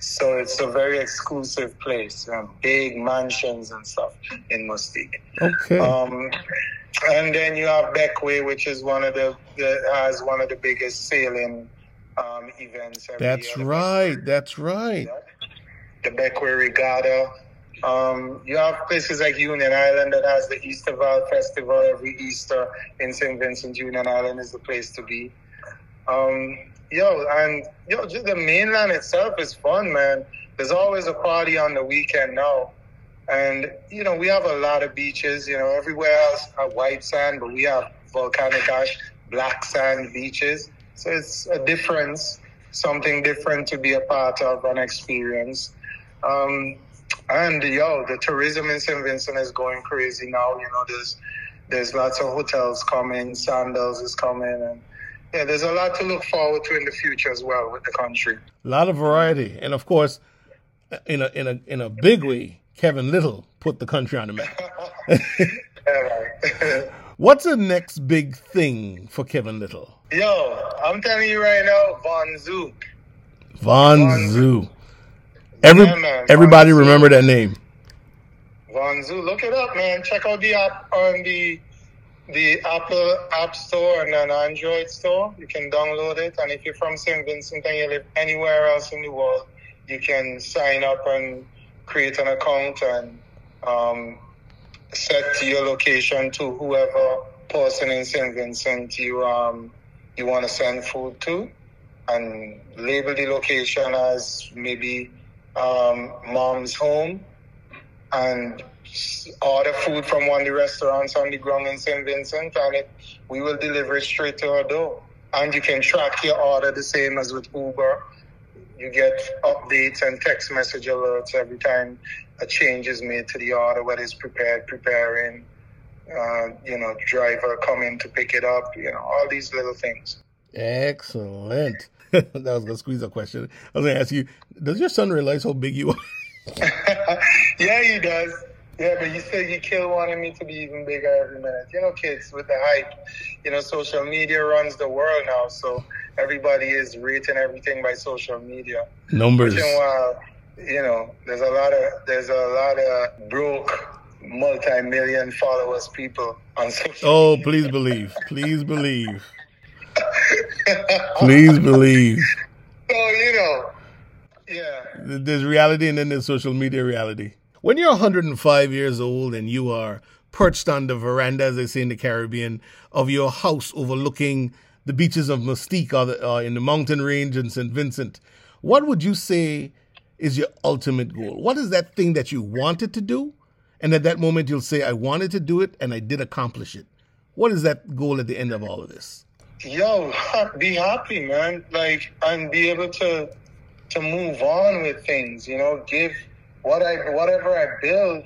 So it's a very exclusive place, um, big mansions and stuff in Mustique. Okay. Um, and then you have Bequia, which is one of the, the has one of the biggest sailing um, events. that's right. That's right. The Bequia Regatta. Um, you have places like Union Island that has the Easterval Festival every Easter in St. Vincent. Union Island is the place to be. Um, yo, and yo, just the mainland itself is fun, man. There's always a party on the weekend now. And, you know, we have a lot of beaches, you know, everywhere else, are white sand, but we have volcanic ash, black sand beaches. So it's a difference, something different to be a part of an experience. Um, and yo, the tourism in St. Vincent is going crazy now. You know, there's there's lots of hotels coming, Sandals is coming, and yeah, there's a lot to look forward to in the future as well with the country. A lot of variety, and of course, in a in a in a big way, Kevin Lyttle put the country on the map. What's the next big thing for Kevin Lyttle? Yo, I'm telling you right now, Von Zoo. Von, Von Zoo. Every, yeah, everybody Von remember Zoo. that name. Von Zoo. Look it up, man. Check out the app on um, the the Apple App Store and an Android store. You can download it. And if you're from St. Vincent and you live anywhere else in the world, you can sign up and create an account and um, set your location to whoever person in St. Vincent you um, you want to send food to and label the location as maybe um, mom's home and order food from one of the restaurants on the ground in St. Vincent and it, we will deliver it straight to her door. And you can track your order the same as with Uber. You get updates and text message alerts every time a change is made to the order, whether it's prepared, preparing, uh, you know, driver coming to pick it up, you know, all these little things. Excellent. that was going to squeeze a question. I was going to ask you, does your son realize how big you are? yeah, he does. Yeah, but you said you kill wanting me to be even bigger every minute. You know, kids with the hype, you know, social media runs the world now. So everybody is rating everything by social media. Numbers. Which, you know, there's a lot of there's a lot of broke multi-million followers people on social oh media. please believe please believe please believe so you know yeah there's reality and then there's social media reality when you're 105 years old and you are perched on the veranda as they say in the caribbean of your house overlooking the beaches of Mustique or, the, uh, in the mountain range in st vincent what would you say is your ultimate goal what is that thing that you wanted to do and at that moment, you'll say, I wanted to do it and I did accomplish it. What is that goal at the end of all of this? Yo, be happy, man. Like, and be able to to move on with things. You know, give what I whatever I build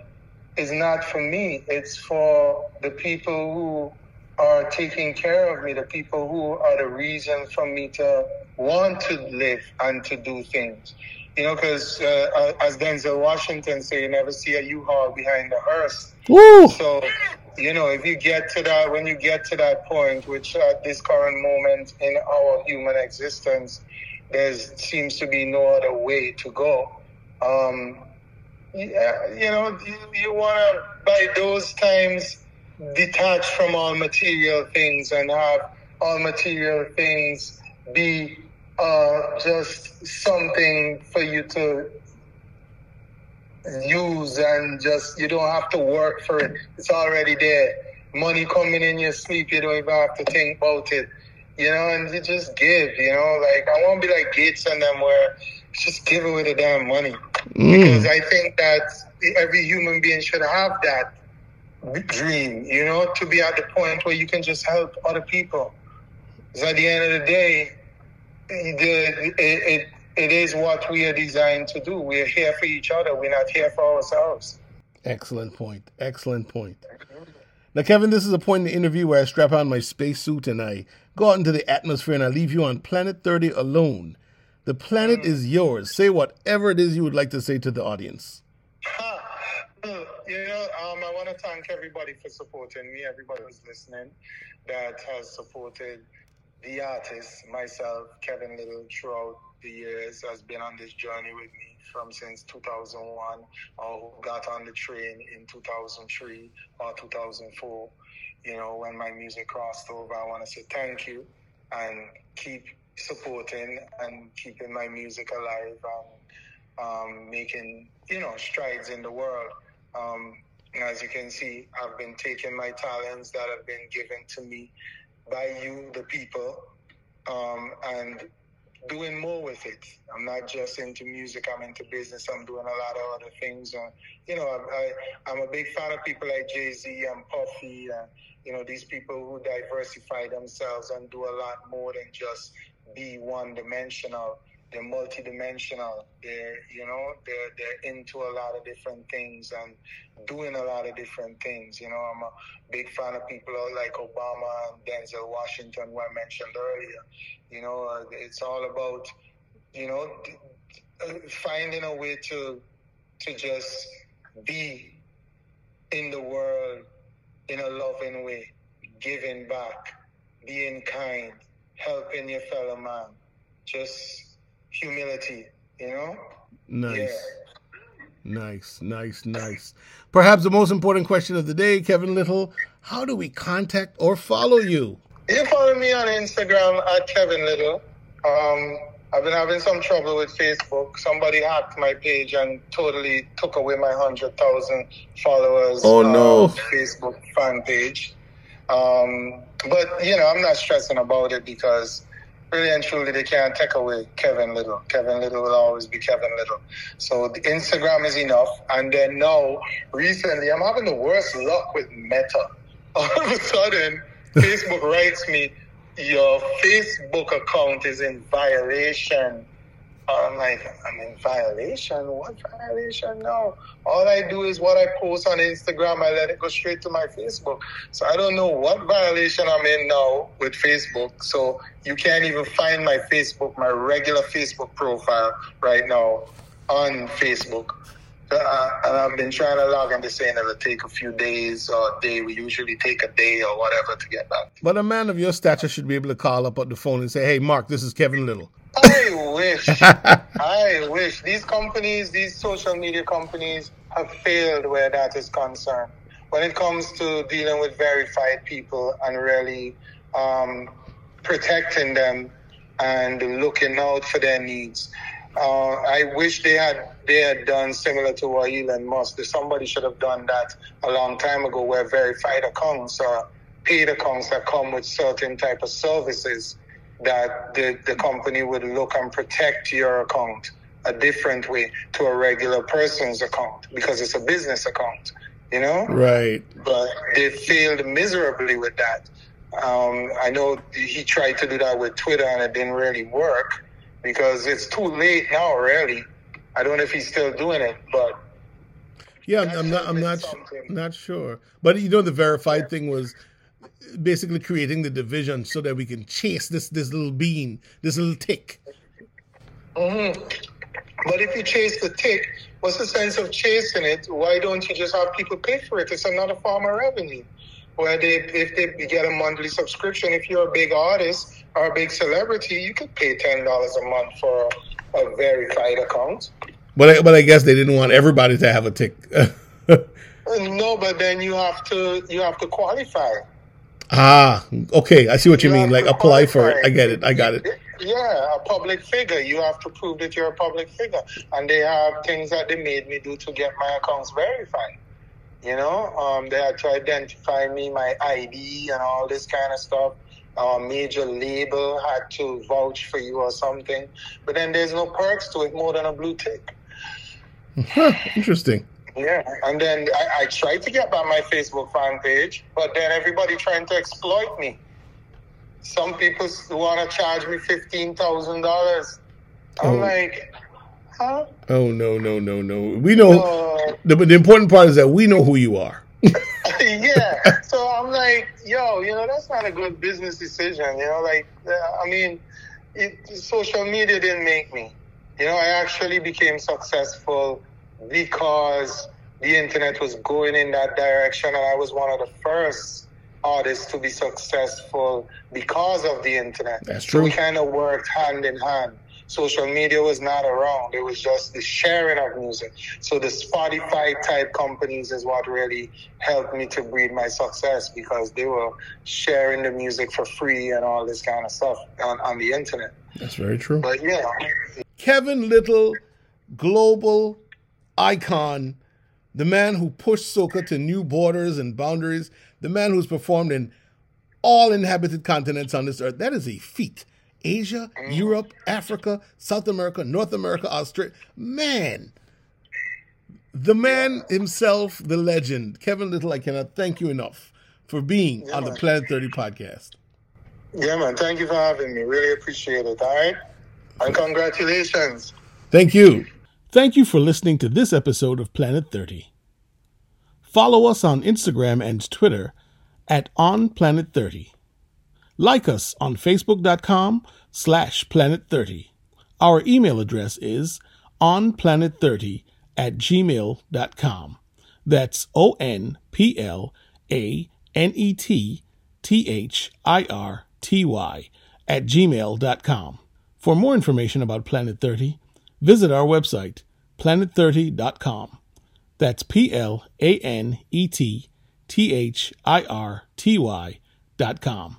is not for me. It's for the people who are taking care of me, the people who are the reason for me to want to live and to do things. You know, because uh, uh, as Denzel Washington say, you never see a U-Haul behind the hearse. Woo! So, you know, if you get to that, when you get to that point, which at this current moment in our human existence, there seems to be no other way to go. Um, you know, you, you want to, by those times, detach from all material things and have all material things be uh, just something for you to use and just you don't have to work for it. It's already there. Money coming in your sleep, you don't even have to think about it. You know, and you just give, you know, like I want to be like Gates and them where just give away the damn money. Mm. Because I think that every human being should have that dream, you know, to be at the point where you can just help other people. Because at the end of the day, the, it, it, it is what we are designed to do. We're here for each other. We're not here for ourselves. Excellent point. Excellent point. Now, Kevin, this is a point in the interview where I strap on my spacesuit and I go out into the atmosphere and I leave you on Planet 30 alone. The planet mm. is yours. Say whatever it is you would like to say to the audience. You know, um, I want to thank everybody for supporting me, everybody who's listening that has supported the artist, myself, Kevin Lyttle, throughout the years, has been on this journey with me from since 2001, or who got on the train in 2003 or 2004. You know, when my music crossed over, I want to say thank you and keep supporting and keeping my music alive and um, making, you know, strides in the world. Um, as you can see, I've been taking my talents that have been given to me by you, the people, um, and doing more with it. I'm not just into music, I'm into business, I'm doing a lot of other things. Uh, you know, I, am a big fan of people like Jay Z and Puffy, and, you know, these people who diversify themselves and do a lot more than just be one dimensional they're multidimensional. They're you know they're they're into a lot of different things and doing a lot of different things. You know, I'm a big fan of people like Obama and Denzel Washington, who I mentioned earlier. You know, it's all about you know uh, finding a way to to just be in the world in a loving way, giving back, being kind, helping your fellow man. Just humility, you know? Nice. Yeah. Nice, nice, nice. Perhaps the most important question of the day, Kevin Lyttle, how do we contact or follow you? You follow me on Instagram at Kevin Lyttle. Um, I've been having some trouble with Facebook. Somebody hacked my page and totally took away my 100,000 followers. Oh, no. Facebook fan page. Um, but, you know, I'm not stressing about it because really and truly, they can't take away Kevin Lyttle. Kevin Lyttle will always be Kevin Lyttle. So Instagram is enough. And then now, recently, I'm having the worst luck with Meta. All of a sudden, Facebook writes me, your Facebook account is in violation I'm like, I'm in violation. What violation? No. All I do is what I post on Instagram, I let it go straight to my Facebook. So I don't know what violation I'm in now with Facebook. So you can't even find my Facebook, my regular Facebook profile right now on Facebook. Uh, and I've been trying to log in to saying it'll take a few days or a day. We usually take a day or whatever to get back. But a man of your stature should be able to call up on the phone and say, hey, Mark, this is Kevin Lyttle. I wish. I wish. These companies, these social media companies, have failed where that is concerned. When it comes to dealing with verified people and really um, protecting them and looking out for their needs. Uh, I wish they had they had done similar to what Elon Musk. Somebody should have done that a long time ago, where verified accounts or paid accounts that come with certain type of services that the, the company would look and protect your account a different way to a regular person's account because it's a business account, you know? Right. But they failed miserably with that. Um, I know he tried to do that with Twitter and it didn't really work because it's too late now, really. I don't know if he's still doing it, but yeah, I'm not. I'm not. Not sure. But you know, the verified thing was basically creating the division so that we can chase this this little bean, this little tick. Mm-hmm. But if you chase the tick, what's the sense of chasing it? Why don't you just have people pay for it? It's another form of revenue. Where they, if they get a monthly subscription, if you're a big artist or a big celebrity, you could pay ten dollars a month for a verified account. But I, but I guess they didn't want everybody to have a tick. No, but then you have to you have to qualify. Ah, okay. I see what you, You mean. Like apply for it. I get it. I got it. Yeah, a public figure. You have to prove that you're a public figure, and they have things that they made me do to get my accounts verified. You know, um, they had to identify me, my ID, and all this kind of stuff. A major label had to vouch for you or something, but then there's no perks to it more than a blue tick. Huh, interesting. Yeah, and then I, I tried to get back my Facebook fan page, but then everybody trying to exploit me. Some people want to charge me fifteen thousand dollars. I'm Oh. like, huh? Oh no, no, no, no. We know Uh, the, but the important part is that we know who you are. yeah. So I'm like, yo, you know, that's not a good business decision. You know, like, uh, I mean, it, social media didn't make me. You know, I actually became successful because the internet was going in that direction, and I was one of the first artists to be successful because of the internet. That's So we kind of worked hand in hand. Social media was not around. It was just the sharing of music. So the Spotify type companies is what really helped me to breed my success because they were sharing the music for free and all this kind of stuff on, on the internet. That's very true. But yeah, Kevin Lyttle, global icon, the man who pushed soca to new borders and boundaries, the man who's performed in all inhabited continents on this earth. That is a feat. Asia, mm. Europe, Africa, South America, North America, Australia. Man, the man himself, the legend, Kevin Lyttle, I cannot thank you enough for being Yeah, on the. Planet 30 podcast. yeah, man. Thank you for having me. Really appreciate it. All right. And congratulations. Thank you. Thank you for listening to this episode of Planet 30. Follow us on Instagram and Twitter at On Planet 30. Like us on Facebook.com slash Planet 30. Our email address is onplanet30 at gmail.com. That's O N P L A N E T T H I R T Y at gmail.com. For more information about Planet 30, visit our website, planet30.com. That's P L A N E T T H I R T Y dot com.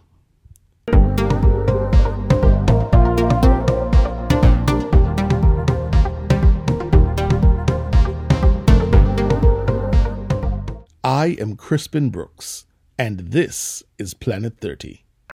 I am Crispin Brooks, and this is Planet 30.